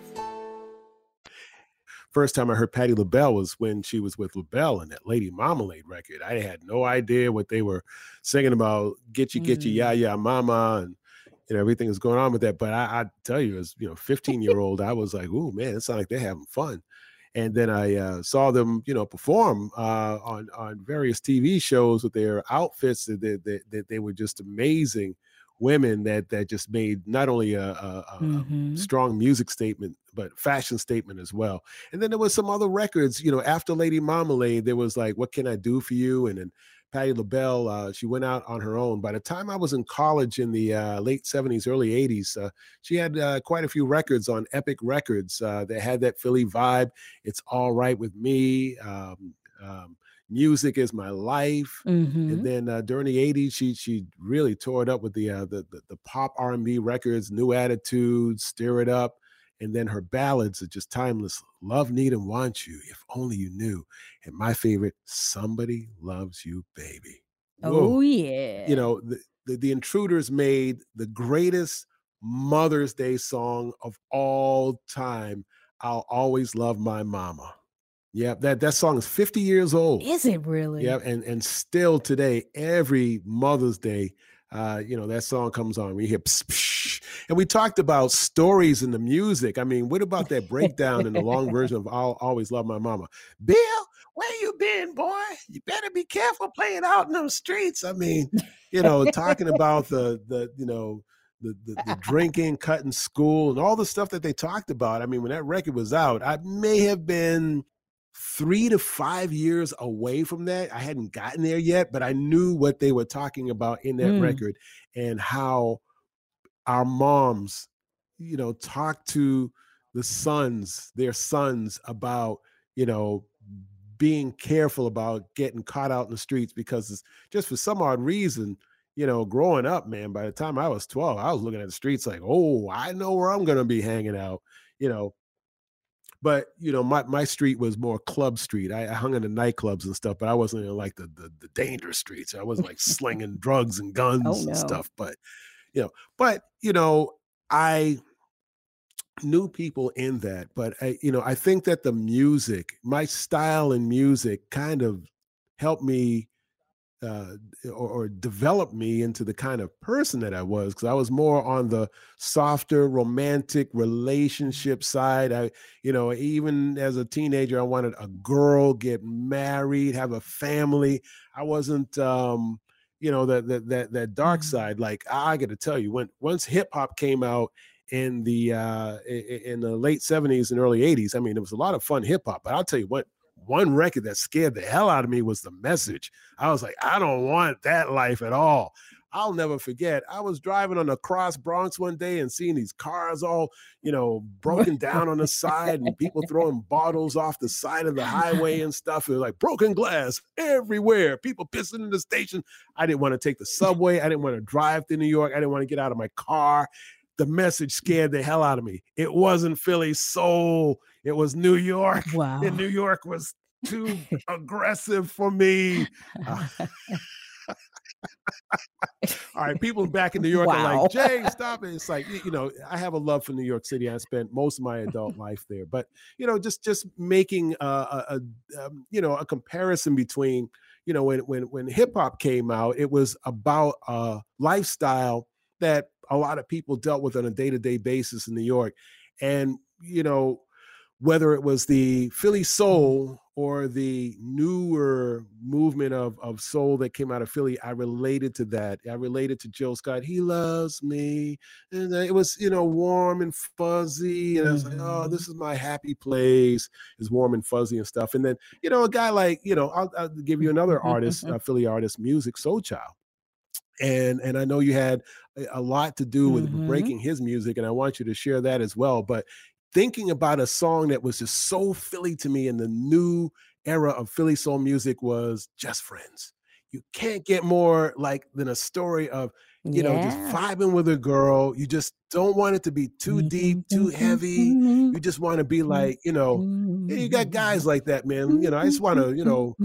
First time I heard Patti LaBelle was when she was with LaBelle in that Lady Marmalade record. I had no idea what they were singing about. Get you, get you, yeah, mm. yeah, mama, and you know everything was going on with that. But I, I tell you, as you know, 15 year old, I was like, oh man, it sounds like they're having fun and then I uh, saw them, you know, perform uh, on on various TV shows with their outfits that they, that, that they were just amazing women that that just made not only a, a, a mm-hmm. strong music statement but fashion statement as well. And then there was some other records, you know, after Lady Marmalade, there was like "What Can I Do for You," and then Patti LaBelle, uh, she went out on her own. By the time I was in college in the uh, late 70s, early 80s, uh, she had uh, quite a few records on Epic Records uh, that had that Philly vibe. It's All Right With Me. Um, um, music is my life. Mm-hmm. And then uh, during the 80s, she she really tore it up with the, the, the, the pop R&B records, New Attitudes, Stir It Up and then her ballads are just timeless. Love, need, and want you. If only you knew. And my favorite, somebody loves you, baby. Whoa. Oh yeah. You know the, the the intruders made the greatest Mother's Day song of all time. I'll always love my mama. Yeah, that that song is 50 years old. Is it really? Yeah, and and still today, every Mother's Day, uh, you know, that song comes on. We hear, psh, psh, and we talked about stories in the music. I mean, what about that breakdown in the long version of "I'll Always Love My Mama"? Bill, where you been, boy? You better be careful playing out in those streets. I mean, you know, talking about the the you know the, the, the drinking, cutting school, and all the stuff that they talked about. I mean, when that record was out, I may have been three to five years away from that. I hadn't gotten there yet, but I knew what they were talking about in that mm. record and how our moms, you know, talk to the sons, their sons about, you know, being careful about getting caught out in the streets because just for some odd reason, you know, growing up, man, by the time I was 12, I was looking at the streets like, oh, I know where I'm going to be hanging out, you know, but you know, my, my street was more club street. I, I hung in the nightclubs and stuff, but I wasn't in like the the, the dangerous streets. I wasn't like slinging drugs and oh, guns oh, no. and stuff. But you know, but you know, I knew people in that. But I, you know, I think that the music, my style in music, kind of helped me uh, or, or developed me into the kind of person that I was because I was more on the softer romantic relationship side. I, you know, even as a teenager, I wanted a girl, get married, have a family. I wasn't, um, you know, that that that that dark mm-hmm. side. Like I got to tell you, when once hip hop came out in the uh, in the late '70s and early '80s, I mean, it was a lot of fun hip hop. But I'll tell you what, one record that scared the hell out of me was the message. I was like, I don't want that life at all. I'll never forget. I was driving on the cross Bronx one day and seeing these cars all, you know, broken down on the side and people throwing bottles off the side of the highway and stuff. It was like broken glass everywhere. People pissing in the station. I didn't want to take the subway. I didn't want to drive to New York. I didn't want to get out of my car. The message scared the hell out of me. It wasn't Philly soul. It was New York. Wow. And New York was too aggressive for me. Uh, all right, people back in New York wow. are like, Jay, stop it. It's like, you know, I have a love for New York City. I spent most of my adult life there, but you know, just just making a, a, a um, you know a comparison between, you know, when when when hip hop came out, it was about a lifestyle that a lot of people dealt with on a day to day basis in New York, And, you know, whether it was the Philly soul or the newer movement of, of soul that came out of Philly, I related to that. I related to Jill Scott. He loves me. And it was, you know, warm and fuzzy. And I was like, oh, Mm-hmm. this is my happy place. It's warm and fuzzy and stuff. And then, you know, a guy like, you know, I'll, I'll give you another artist, a Philly artist, Musiq Soulchild. And and I know you had a, lot to do with Mhm. breaking his music, and I want you to share that as well. But thinking about a song that was just so Philly to me in the new era of Philly soul music was Just Friends. You can't get more like than a story of, you know, just vibing with a girl. You just don't want it to be too deep, too heavy. You just want to be like, you know, yeah, you got guys like that, man. You know, I just want to, you know,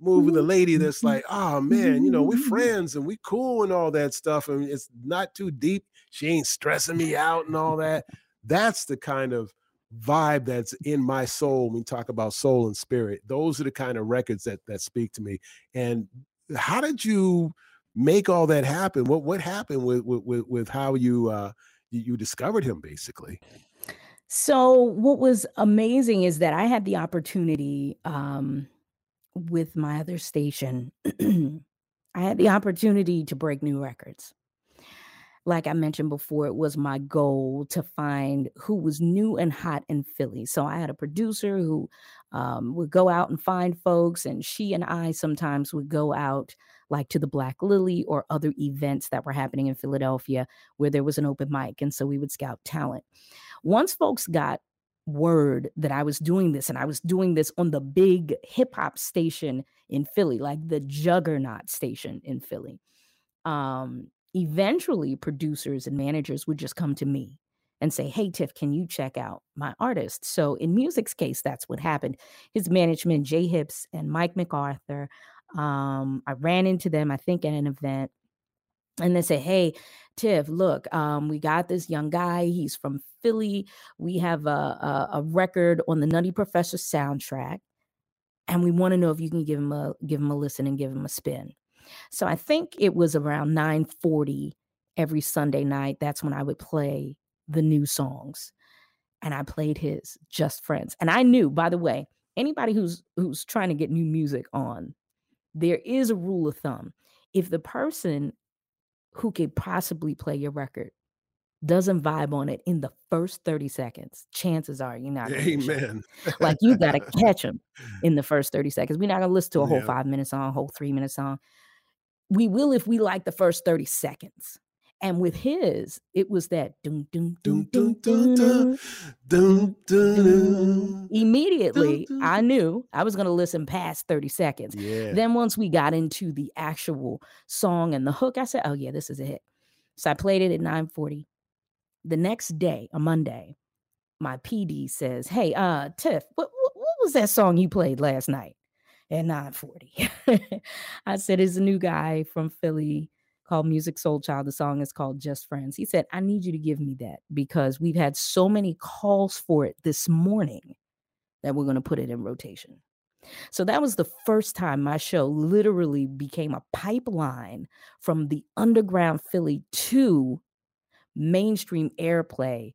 move with a lady that's like, oh man, you know, we're friends and we cool and all that stuff. And it's not too deep. She ain't stressing me out and all that. That's the kind of vibe that's in my soul when we talk about soul and spirit. Those are the kind of records that that speak to me. And how did you make all that happen? What what happened with with with, how you uh you discovered him basically? So what was amazing is that I had the opportunity um, with my other station. I had the opportunity to break new records. Like I mentioned before, it was my goal to find who was new and hot in Philly. So I had a producer who um, would go out and find folks, and she and I sometimes would go out like to the Black Lily or other events that were happening in Philadelphia where there was an open mic. And so we would scout talent. Once folks got word that I was doing this and I was doing this on the big hip hop station in Philly, like the juggernaut station in Philly. Um, eventually producers and managers would just come to me and say, Hey, Tiff, can you check out my artist? So in music's case, that's what happened. His management, Jay Hips and Mike MacArthur, um, I ran into them, I think, at an event. And they say, Hey, Tiff, look, um, we got this young guy. He's from Philly. We have a, a, a record on the Nutty Professor soundtrack. And we want to know if you can give him a give him a listen and give him a spin. So I think it was around 940 every Sunday night. That's when I would play the new songs. And I played his Just Friends. And I knew, by the way, anybody who's who's trying to get new music on, there is a rule of thumb. If the person who could possibly play your record doesn't vibe on it in the first 30 seconds, chances are you're not. gonna get shit. Amen. Like you got to catch them in the first 30 seconds. We're not going to listen to a whole Yeah. five minute song, whole three minute song. We will if we like the first 30 seconds. And with his, it was that doom, doom, doom, doom, doom, doom. Immediately, I knew I was going to listen past 30 seconds. Yeah. Then once we got into the actual song and the hook, I said, "Oh yeah, this is a hit." So I played it at 9:40. The next day, a Monday, my PD says, "Hey, uh, Tiff, what what, what was that song you played last night at 9:40?" I said, "It's a new guy from Philly called Musiq Soulchild. The song is called Just Friends." He said, "I need you to give me that because we've had so many calls for it this morning that we're going to put it in rotation." So that was the first time my show literally became a pipeline from the underground Philly to mainstream airplay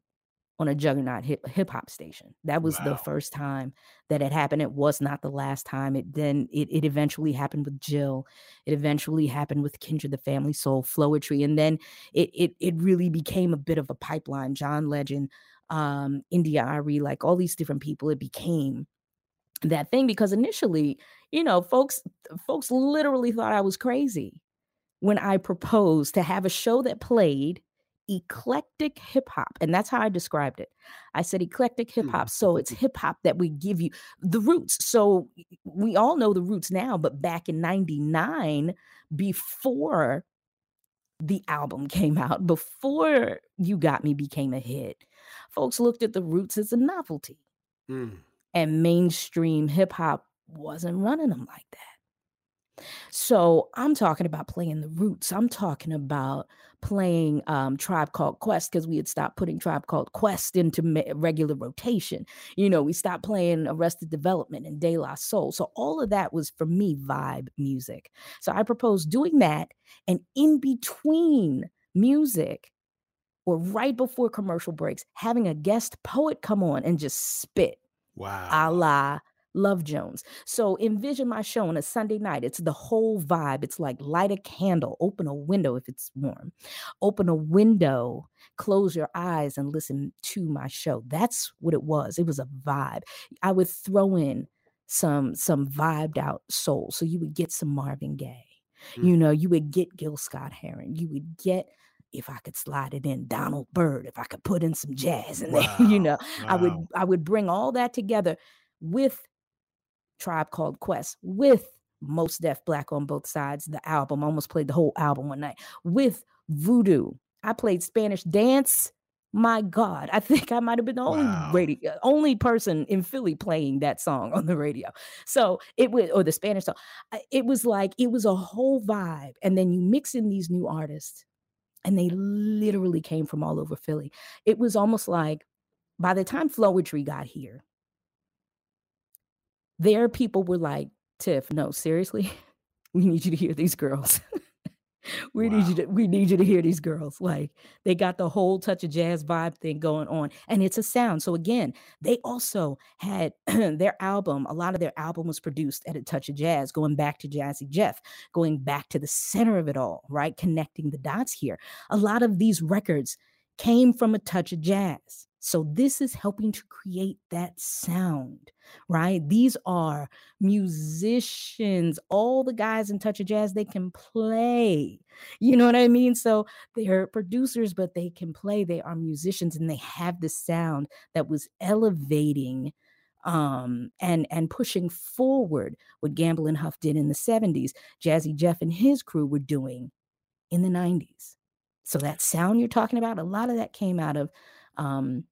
on a juggernaut hip hop station. That was the first time that it happened. It was not the last time. It then it, it eventually happened with Jill. It eventually happened with Kindred the Family Soul, Floetry, and then it it it really became a bit of a pipeline. John Legend, um, India.Arie, like all these different people, it became that thing because initially, you know, folks folks literally thought I was crazy when I proposed to have a show that played eclectic hip hop. And that's how I described it. I said eclectic hip hop. So it's hip hop that we give you the roots. So we all know the roots now, but back in 99, before the album came out, before You Got Me became a hit, folks looked at the roots as a novelty Mm. and mainstream hip hop wasn't running them like that. So I'm talking about playing the roots. I'm talking about playing um, Tribe Called Quest because we had stopped putting Tribe Called Quest into ma- regular rotation. You know, we stopped playing Arrested Development and De La Soul. So all of that was for me vibe music. So I proposed doing that, and in between music, or right before commercial breaks, having a guest poet come on and just spit. Wow. A la Love Jones. So envision my show on a Sunday night. It's the whole vibe. It's like light a candle, open a window if it's warm, open a window, close your eyes and listen to my show. That's what it was. It was a vibe. I would throw in some some vibed out soul. So you would get some Marvin Gaye. Mm. You know, you would get Gil Scott Heron. You would get if I could slide it in Donald Byrd, if I could put in some jazz in wow. there, you know, wow. I would I would bring all that together with Tribe Called Quest with Mos Def Black on both sides. The album I almost played the whole album one night with Voodoo. I played Spanish dance. My God, I think I might have been the only wow. radio, uh, only person in Philly playing that song on the radio. So it was, or the Spanish song. It was like it was a whole vibe, and then you mix in these new artists, and they literally came from all over Philly. It was almost like by the time Floetry got here, their people were like, Tiff, no, seriously, we need you to hear these girls. we wow. need you to we need you to hear these girls. Like they got the whole touch of jazz vibe thing going on. And it's a sound. So again, they also had their album, a lot of their album was produced at a touch of jazz, going back to Jazzy Jeff, going back to the center of it all, right? Connecting the dots here. A lot of these records came from a touch of jazz. So this is helping to create that sound, right? These are musicians, all the guys in Touch of Jazz, they can play. You know what I mean? So they're producers, but they can play. They are musicians and they have the sound that was elevating um and and pushing forward what Gamble and Huff did in the 70s, Jazzy Jeff and his crew were doing in the 90s. So that sound you're talking about, a lot of that came out of um,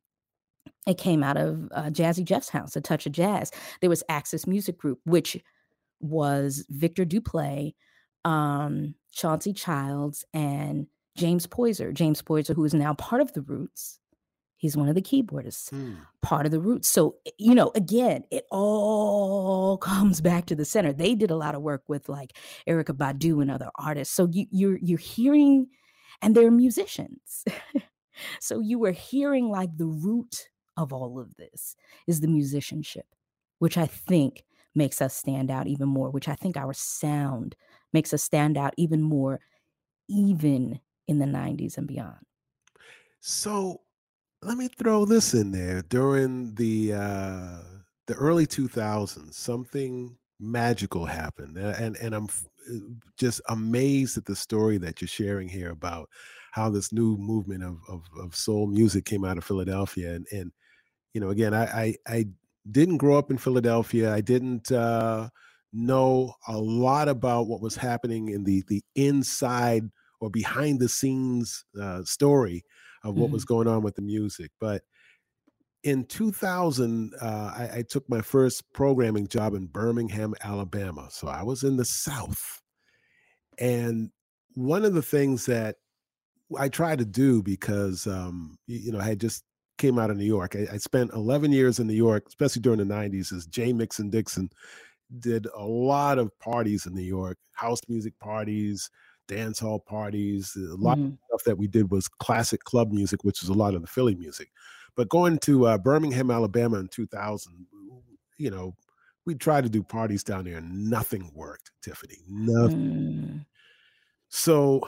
it came out of uh, Jazzy Jeff's house, A Touch of Jazz. There was Axis Music Group, which was Victor Duplaix, um, Chauncey Childs, and James Poyser. James Poyser, who is now part of the Roots. He's one of the keyboardists, hmm. part of the Roots. So, you know, again, it all comes back to the center. They did a lot of work with like Erykah Badu and other artists. So you, you're you're hearing, and they're musicians. So you were hearing like the root of all of this is the musicianship, which I think makes us stand out even more, which I think our sound makes us stand out even more, even in the 90s and beyond. So let me throw this in there. During the uh the early 2000s, something magical happened. And and I'm uh, just amazed at the story that you're sharing here about how this new movement of, of, of soul music came out of Philadelphia. And, and you know, again, I, I, I didn't grow up in Philadelphia. I didn't uh, know a lot about what was happening in the the inside or behind the scenes uh, story of what mm-hmm. was going on with the music. But in 2000, uh, I, I, took my first programming job in Birmingham, Alabama. So I was in the South. And one of the things that I try to do because um, you, you, know I had just came out of New York. I, I, spent 11 years in New York, especially during the 90s. As Jay Mixon Dixon did a lot of parties in New York, house music parties, dance hall parties. A lot mm-hmm. of stuff that we did was classic club music, which is a lot of the Philly music. But going to uh, Birmingham, Alabama in 2000, you know, we tried to do parties down there and nothing worked, Tiffany. Nothing. Mm. So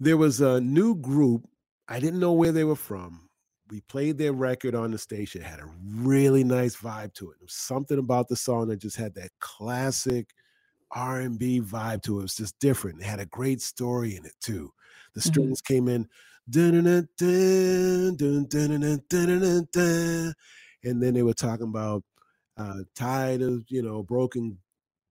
there was a new group. I didn't know where they were from. We played their record on the station. It had a really nice vibe to it. There was something about the song that just had that classic R&B vibe to it. It was just different. It had a great story in it too. The mm-hmm. strings mm-hmm. came in, and then they were talking about uh, tired of you know broken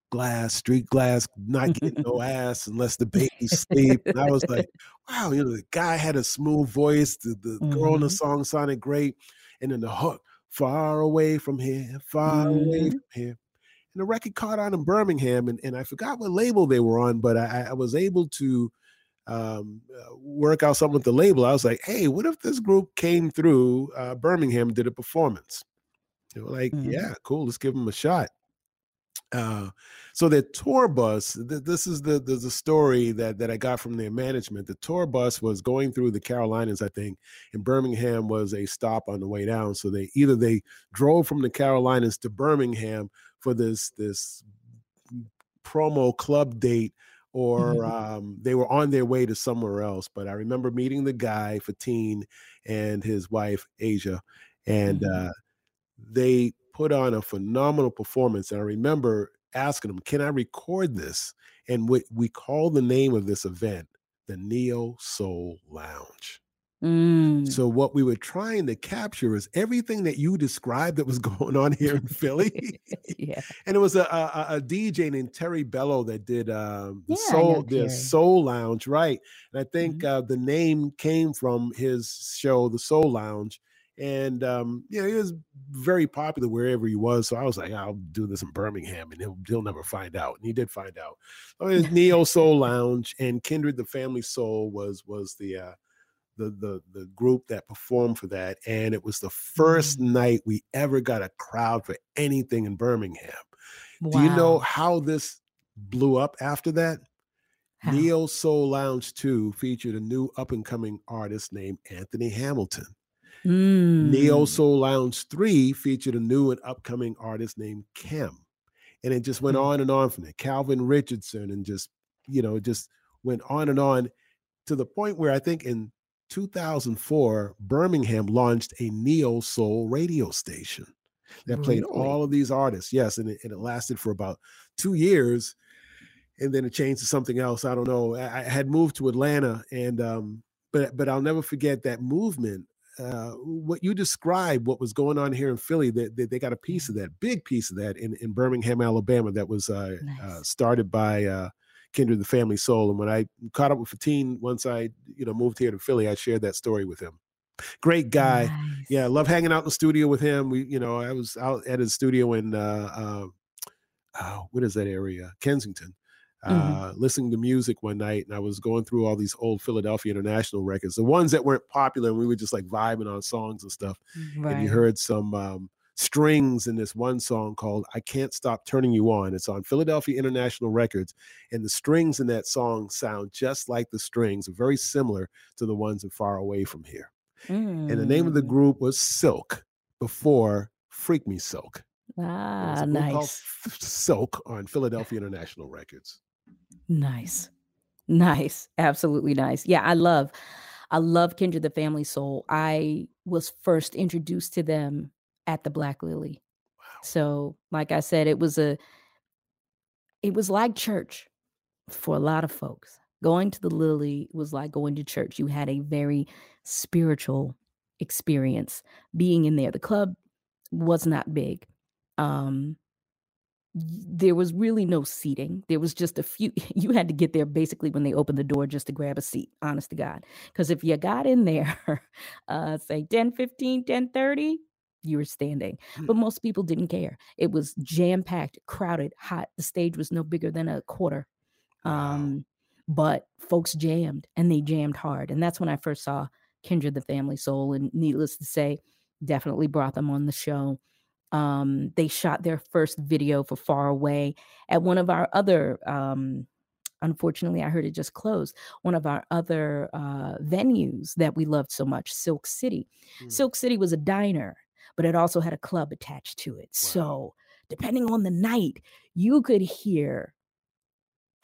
glass, street glass, not getting no ass unless the baby sleep. And I was like, wow, you know, the guy had a smooth voice. The, the mm-hmm. girl in the mm-hmm. song sounded great. And then the hook, far away from here, far mm-hmm. away from here. And the record caught on in Birmingham, and, and I forgot what label they were on, but I, I was able to um, uh, work out something with the label. I was like, hey, what if this group came through uh, Birmingham did a performance? They were like, mm-hmm. yeah, cool, let's give them a shot. Uh, so the tour bus, th- this is the, the the story that that I got from their management. The tour bus was going through the Carolinas, I think, and Birmingham was a stop on the way down. So they either they drove from the Carolinas to Birmingham for this this promo club date or mm-hmm. um, they were on their way to somewhere else. But I remember meeting the guy, Fatin, and his wife, Aja, and mm-hmm. uh, they put on a phenomenal performance. And I remember asking them, Can I record this? And we, we called the name of this event the Neo Soul Lounge. Mm. So what we were trying to capture is everything that you described that was going on here in Philly. yeah. And it was a, a, a, DJ named Terry Bello that did um, the yeah, Soul the Soul Lounge, right? And I think mm-hmm. uh, the name came from his show, The Soul Lounge. And um, yeah, he was very popular wherever he was. So I was like, I'll do this in Birmingham, and he'll he'll never find out. And he did find out. So his Neo Soul Lounge and Kindred the Family Soul was was the uh, the the the group that performed for that, and it was the 1st mm-hmm. night we ever got a crowd for anything in Birmingham. Wow. Do you know how this blew up after that? How? Neo Soul Lounge 2 featured a new up and coming artist named Anthony Hamilton. Mm. Neo Soul Lounge 3 featured a new and upcoming artist named Kem. And it just went mm. on and on from there. Calvin Richardson, and just, you know, just went on and on to the point where I think in 2004, Birmingham launched a neo soul radio station that played really? all of these artists. Yes, and it, and it, lasted for about two years, and then it changed to something else. I don't know. I, I had moved to Atlanta, and um, but but I'll never forget that movement. Uh, what you described, what was going on here in Philly, that they, they, got a piece of that, big piece of that in, in Birmingham, Alabama, that was uh, uh nice. uh, started by uh, kindred the family soul. And when I caught up with Fatin once I, you know, moved here to Philly, I shared that story with him. Great guy. Nice. Yeah, love hanging out in the studio with him. We, you know, I was out at his studio in uh, uh, oh, what is that area? Kensington. Mm-hmm. Uh, listening to music one night, and I was going through all these old Philadelphia International records, the ones that weren't popular, and we were just like vibing on songs and stuff. Right. And you heard some um, strings in this one song called I Can't Stop Turning You On. It's on Philadelphia International Records. And the strings in that song sound just like the strings, very similar to the ones in Far Away from Here. Mm. And the name of the mm. group was Silk before Freak Me Silk. Ah, nice. Silk on Philadelphia International Records. Nice. Nice. Absolutely nice. Yeah, I love I love Kindred the Family Soul. I was first introduced to them at the Black Lily. Wow. So, like I said, it was a it was like church for a lot of folks. Going to the Lily was like going to church. You had a very spiritual experience being in there. The club was not big. Um there was really no seating. There was just a few. You had to get there basically when they opened the door just to grab a seat, honest to God. Because if you got in there, uh, say 10, 15, 10, 30, you were standing. Mm. But most people didn't care. It was jam packed, crowded, hot. The stage was no bigger than a quarter. Um, but folks jammed and they jammed hard. And that's when I first saw Kindred the Family Soul. And needless to say, definitely brought them on the show. Um, they shot their first video for Far Away at one of our other um, unfortunately i heard it just closed one of our other uh, venues that we loved so much silk city mm. silk city was a diner but it also had a club attached to it. Wow. So, depending on the night, you could hear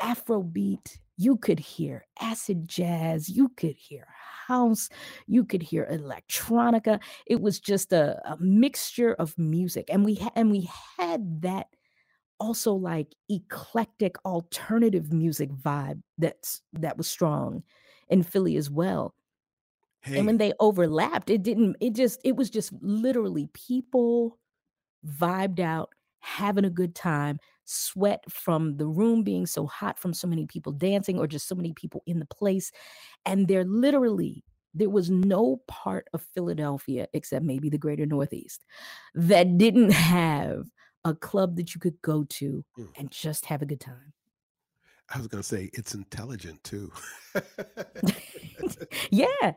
Afrobeat, you could hear acid jazz, you could hear house, you could hear electronica. It was just a, a mixture of music, and we ha- and we had that also like eclectic alternative music vibe that's that was strong in Philly as well. Hey. And when they overlapped, it didn't, it just, it was just literally people vibed out, having a good time, sweat from the room being so hot from so many people dancing or just so many people in the place. And they're literally, there was no part of Philadelphia except maybe the greater Northeast that didn't have a club that you could go to mm. and just have a good time. I was going to say it's intelligent too. yeah.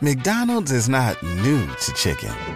McDonald's is not new to chicken.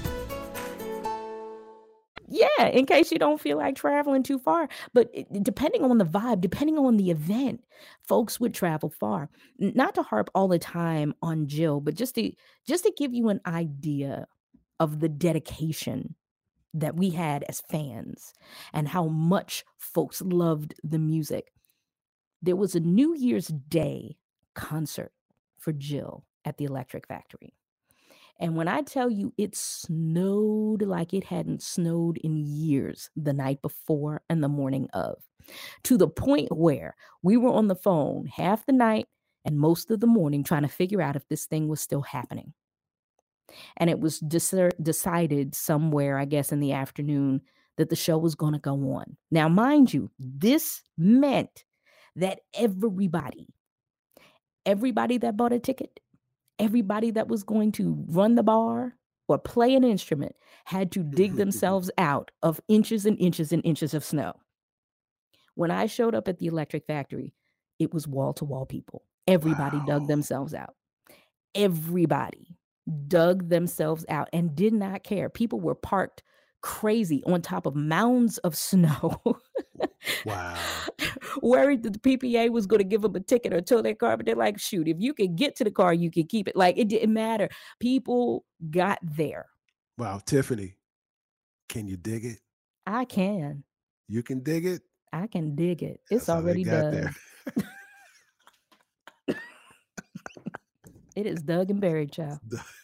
yeah, in case you don't feel like traveling too far. But depending on the vibe, depending on the event, folks would travel far. Not to harp all the time on Jill, but just to just to give you an idea of the dedication that we had as fans and how much folks loved the music. There was a New Year's Day concert for Jill at the Electric Factory. And when I tell you it snowed like it hadn't snowed in years the night before and the morning of, to the point where we were on the phone half the night and most of the morning trying to figure out if this thing was still happening. And it was decided somewhere, I guess, in the afternoon that the show was going to go on. Now, mind you, this meant that everybody, everybody that bought a ticket, everybody that was going to run the bar or play an instrument had to dig mm-hmm. themselves out of inches and inches and inches of snow. When I showed up at the electric factory, it was wall to wall people. Everybody wow. dug themselves out. Everybody dug themselves out and did not care. People were parked crazy on top of mounds of snow. Wow. Worried that the PPA was going to give them a ticket or tow their car, but they're like, shoot, if you can get to the car, you can keep it. Like it didn't matter. People got there. Wow, Tiffany, can you dig it? I can. You can dig it? I can dig it. It's That's already done. it is dug and buried, child.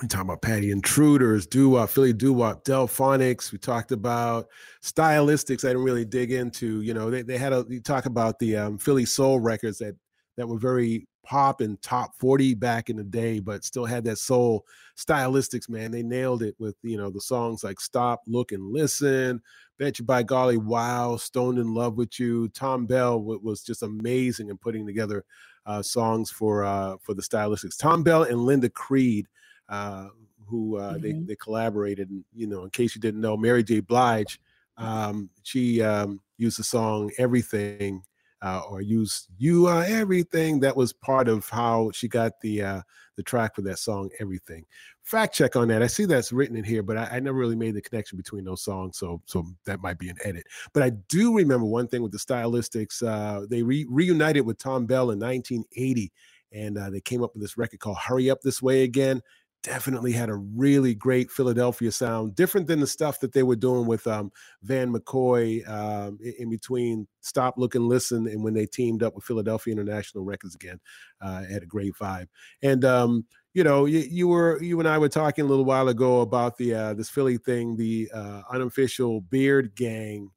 we talking about Patty Intruders, doo wop, Philly doo wop, Delfonics. We talked about stylistics. I didn't really dig into. You know, they, they had a you talk about the um, Philly soul records that that were very pop and top 40 back in the day, but still had that soul stylistics, man. They nailed it with, you know, the songs like Stop, Look, and Listen, Bet You by Golly, Wow, Stoned in Love with You. Thom Bell was just amazing in putting together uh, songs for uh, for the stylistics. Thom Bell and Linda Creed uh, who uh, mm-hmm. they, they collaborated. And, you know, in case you didn't know, Mary J. Blige, um, she um, used the song Everything uh, or used You Are Everything. That was part of how she got the uh, the track for that song, Everything. Fact check on that. I see that's written in here, but I, I, never really made the connection between those songs, so so that might be an edit. But I do remember one thing with the Stylistics. Uh, they re- reunited with Thom Bell in 1980, and uh, they came up with this record called "Hurry Up This Way Again." Definitely had a really great Philadelphia sound, different than the stuff that they were doing with um, Van McCoy um, in, in, between Stop, Look, and Listen, and when they teamed up with Philadelphia International Records again, uh, had a great vibe. And um, you know, you, you, were you and I were talking a little while ago about the uh, this Philly thing, the uh, unofficial Beard Gang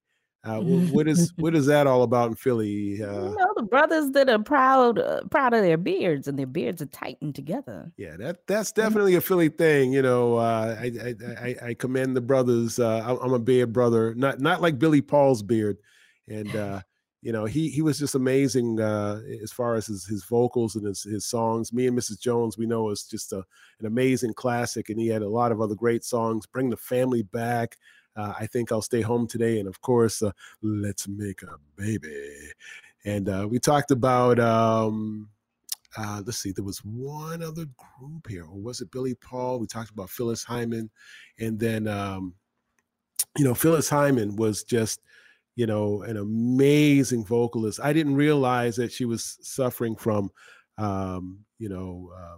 uh, what is what is that all about in Philly? Uh, you know, the brothers that are proud uh, proud of their beards, and their beards are tightened together. Yeah, that that's definitely a Philly thing. You know, uh, I, I, I I commend the brothers. Uh, I'm a beard brother, not not like Billy Paul's beard, and uh, you know he he was just amazing as far as his his vocals and his his songs. Me and Mrs. Jones, we know is just a, an amazing classic, and he had a lot of other great songs. Bring the family back. Uh, I think I'll stay home today. And of course, uh, let's make a baby. And uh, we talked about, um, uh, let's see, there was one other group here, or was it Billy Paul? We talked about Phyllis Hyman. And then, um, you know, Phyllis Hyman was just, you know, an amazing vocalist. I didn't realize that she was suffering from, um, you know, uh,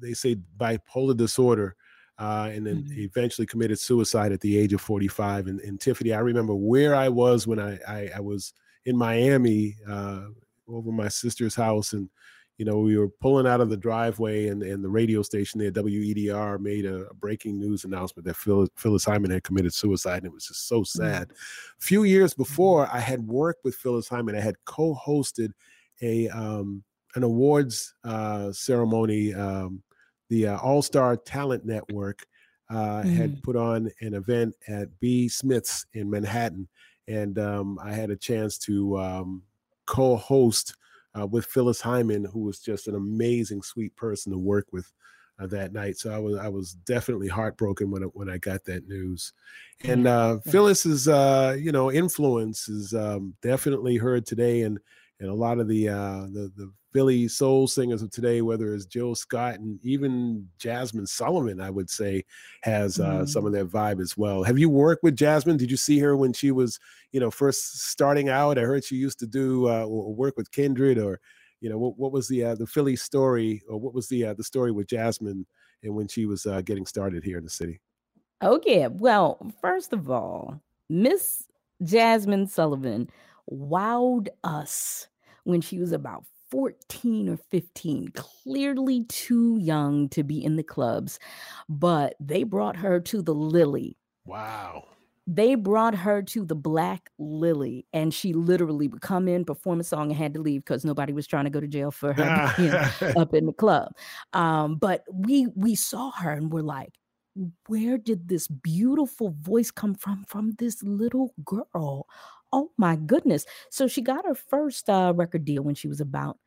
they say bipolar disorder uh, and then mm-hmm. eventually committed suicide at the age of 45. And, and, Tiffany, I remember where I was when I, I, I was in Miami uh, over my sister's house, and you know we were pulling out of the driveway, and, and the radio station there, WEDR, made a, a breaking news announcement that Phil, Phyllis Hyman had committed suicide, and it was just so Mm-hmm. sad. A few years before, I had worked with Phyllis Hyman. I had co-hosted a um, an awards uh, ceremony. Um, the uh, All Star Talent Network uh, had put on an event at B. Smith's in Manhattan, and um, I had a chance to um, co-host uh, with Phyllis Hyman, who was just an amazing, sweet person to work with uh, that night. So I was I was definitely heartbroken when I, when I got that news. And uh, Phyllis's uh, you know influence is um, definitely heard today, and and a lot of the uh, the the Philly soul singers of today, whether it's Jill Scott and even Jazmine Sullivan, I would say has uh, some of that vibe as well. Have you worked with Jazmine? Did you see her when she was you know first starting out? I heard she used to do uh, work with Kindred, or you know what, what was the uh, the Philly story, or what was the uh, the story with Jazmine and when she was uh, getting started here in the city? Oh yeah. Well, first of all, Miss Jazmine Sullivan wowed us when she was about 14 or 15, clearly too young to be in the clubs, but they brought her to the Lily. Wow. They brought her to the Black Lily, and she literally would come in, perform a song, and had to leave because nobody was trying to go to jail for her being up in the club. Um, but we we saw her and we're like, where did this beautiful voice come from from this little girl? Oh my goodness. So she got her first uh, record deal when she was about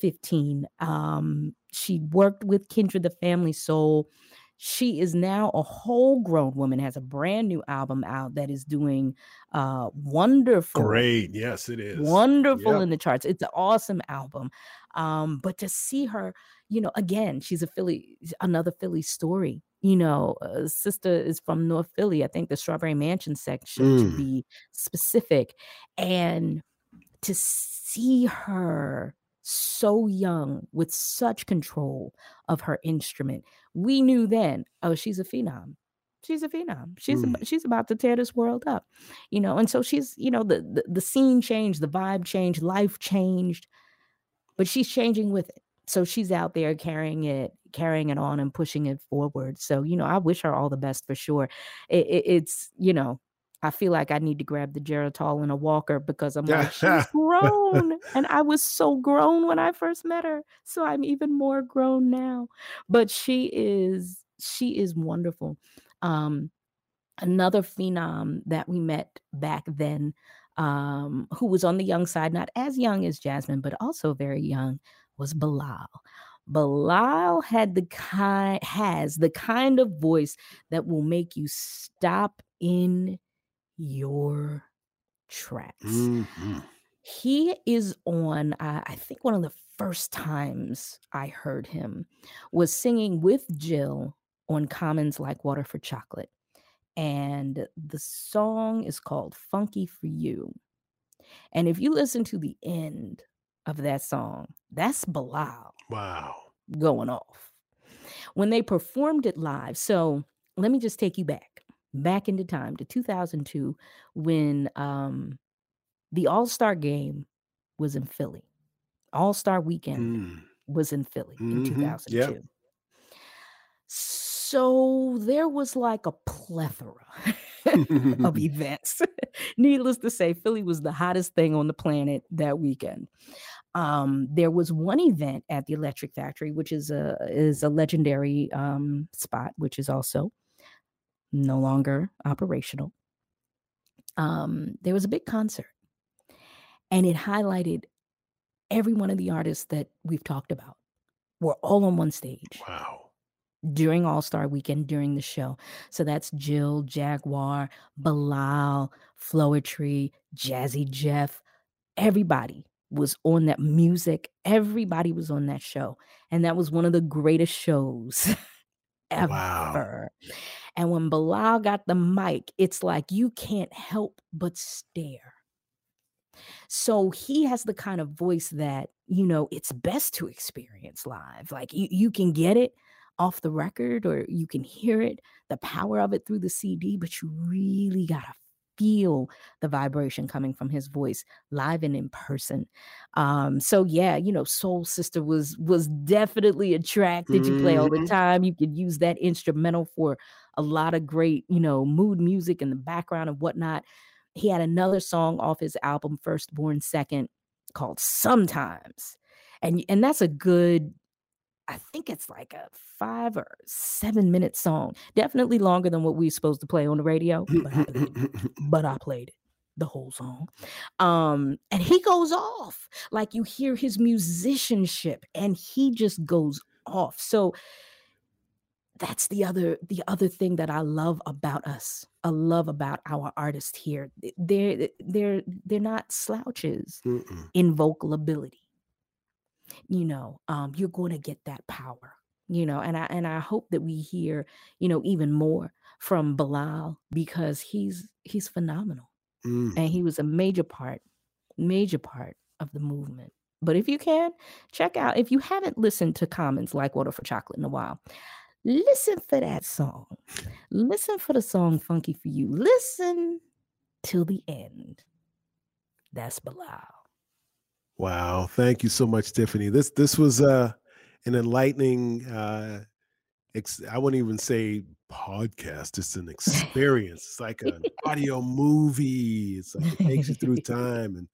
15. Um, she worked with Kindred the Family Soul. She is now a whole grown woman, has a brand new album out that is doing uh wonderful Great. Yes, it is. wonderful Yep. in the charts. It's an awesome album. Um, but to see her, you know, again, she's a Philly, another Philly story. You know, uh, sister is from North Philly. I think the Strawberry Mansion section to Mm. be specific, and to see her so young with such control of her instrument, we knew then, oh, she's a phenom. She's a phenom. She's Mm. ab- she's about to tear this world up, you know. And so she's, you know, the, the the scene changed, the vibe changed, life changed, but she's changing with it. So she's out there carrying it, carrying it on, and pushing it forward. So you know, I wish her all the best for sure. It, it, it's you know, I feel like I need to grab the Geritol in a walker because I'm like she's grown, and I was so grown when I first met her. So I'm even more grown now. But she is she is wonderful. Um, another phenom that we met back then um, who was on the young side, not as young as Jazmine, but also very young, was Bilal. Bilal had the kind has the kind of voice that will make you stop in your tracks. Mhm. He is on, uh, I think one of the first times I heard him was singing with Jill on Commons Like Water for Chocolate. And the song is called Funky for You. And if you listen to the end of that song, that's Bilal Wow. going off when they performed it live. So let me just take you back, back into time to 2002 when um, the All Star game was in Philly. All Star weekend Mm. was in Philly in Mhm, 2002. yep. So there was like a plethora of events. Needless to say, Philly was the hottest thing on the planet that weekend. Um, there was one event at the Electric Factory, which is a is a legendary um, spot, which is also no longer operational. Um, there was a big concert, and it highlighted every one of the artists that we've talked about were all on one stage Wow. during All Star Weekend during the show. So that's Jill, Jaguar, Bilal, Floetry, Jazzy Jeff. Everybody was on that music. Everybody was on that show. And that was one of the greatest shows ever. Wow. And when Bilal got the mic, it's like you can't help but stare. So he has the kind of voice that, you know, it's best to experience live. Like you, you can get it off the record or you can hear it, the power of it through the CD, but you really got to feel the vibration coming from his voice live and in person. Um, so yeah, you know, Soul Sister was was definitely a track that you play all the Mhm. time. You could use that instrumental for a lot of great, you know, mood music in the background and whatnot. He had another song off his album Firstborn Second called Sometimes. And and that's a good I think it's like a 5 or 7 minute song. Definitely longer than what we're supposed to play on the radio, but I played. But I played it, the whole song. Um, and he goes off. Like you hear his musicianship and he just goes off. So that's the other the other thing that I love about us. I love about our artists here. They're they're they're not slouches Mm-mm. in vocal ability. You know, um, you're going to get that power. You know, and I and I hope that we hear, you know, even more from Bilal because he's he's phenomenal Mm. and he was a major part, major part of the movement. But if you can, check out if you haven't listened to Commons like Water for Chocolate in a while, listen for that song. Listen for the song Funky for You. Listen till the end. That's Bilal. Wow, thank you so much, Tiffany. This this was uh, an enlightening. Uh, ex- I wouldn't even say podcast. It's an experience. it's like an audio movie. It's like it takes you through time, and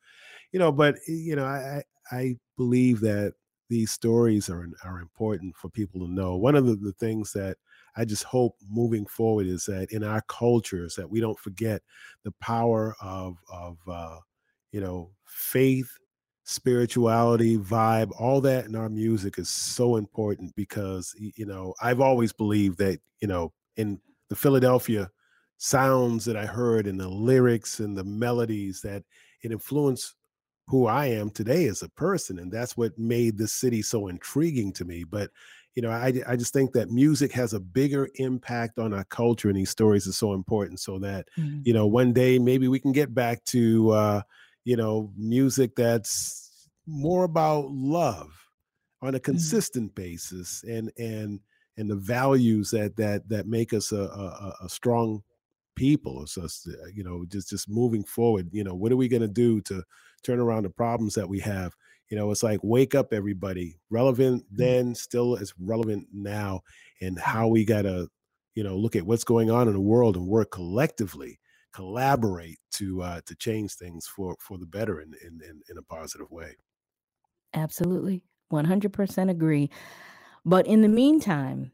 you know. But you know, I I believe that these stories are are important for people to know. One of the, the things that I just hope moving forward is that in our cultures that we don't forget the power of of uh, you know faith spirituality vibe all that in our music is so important because you know i've always believed that you know in the philadelphia sounds that i heard and the lyrics and the melodies that it influenced who i am today as a person and that's what made the city so intriguing to me but you know i, I just think that music has a bigger impact on our culture and these stories are so important so that Mhm. you know one day maybe we can get back to uh you know music that's more about love on a consistent basis and and and the values that that that make us a a, a- strong people so uh, you know just just moving forward you know what are we going to do to turn around the problems that we have? You know it's like wake up everybody relevant then still as relevant now and how we got to you know look at what's going on in the world and work collectively collaborate to uh to change things for for the better in in in, in a positive way Absolutely. 100% agree. But in the meantime,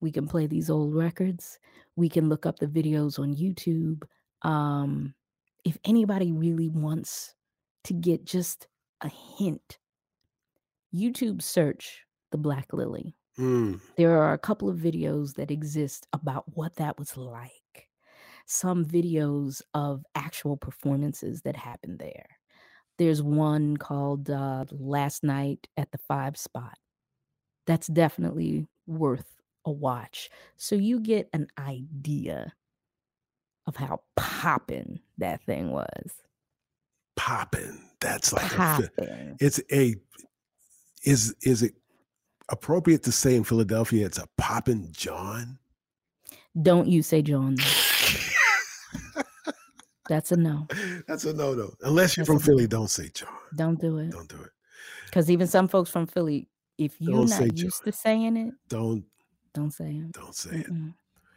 we can play these old records. We can look up the videos on YouTube. Um, if anybody really wants to get just a hint, YouTube search the Black Lily. Mm, There are a couple of videos that exist about what that was like. Some videos of actual performances that happened there. There's one called uh, Last Night at the Five Spot. That's definitely worth a watch. So you get an idea of how poppin' that thing was. popping that's like a, it's a is is it appropriate to say in philadelphia it's a poppin' jawn Don't you say jawn. That's a no. that's a no-no unless you're That's from a no. philly don't say jawn Don't do it. don't do it Because even some folks from Philly, if you're Don't say not used to saying it, don't don't say it. don't say it Mm-mm.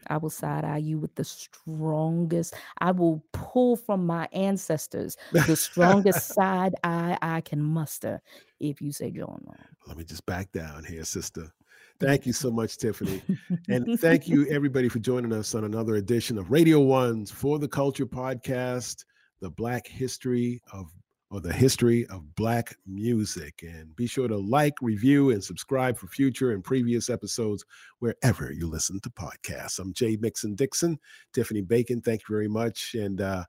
I will side eye you with the strongest. I will pull from my ancestors the strongest side eye I can muster if you say jawn wrong. let me just back down here sister thank you so much tiffany And thank you, everybody, for joining us on another edition of Radio One's For the Culture podcast, the Black history of or the history of Black music. And be sure to like, review, and subscribe for future and previous episodes wherever you listen to podcasts. I'm Jay Mixon Dixon, Tiffany Bacon. Thank you very much. And uh,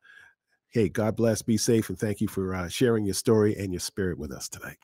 hey, God bless, be safe, and thank you for uh, sharing your story and your spirit with us tonight.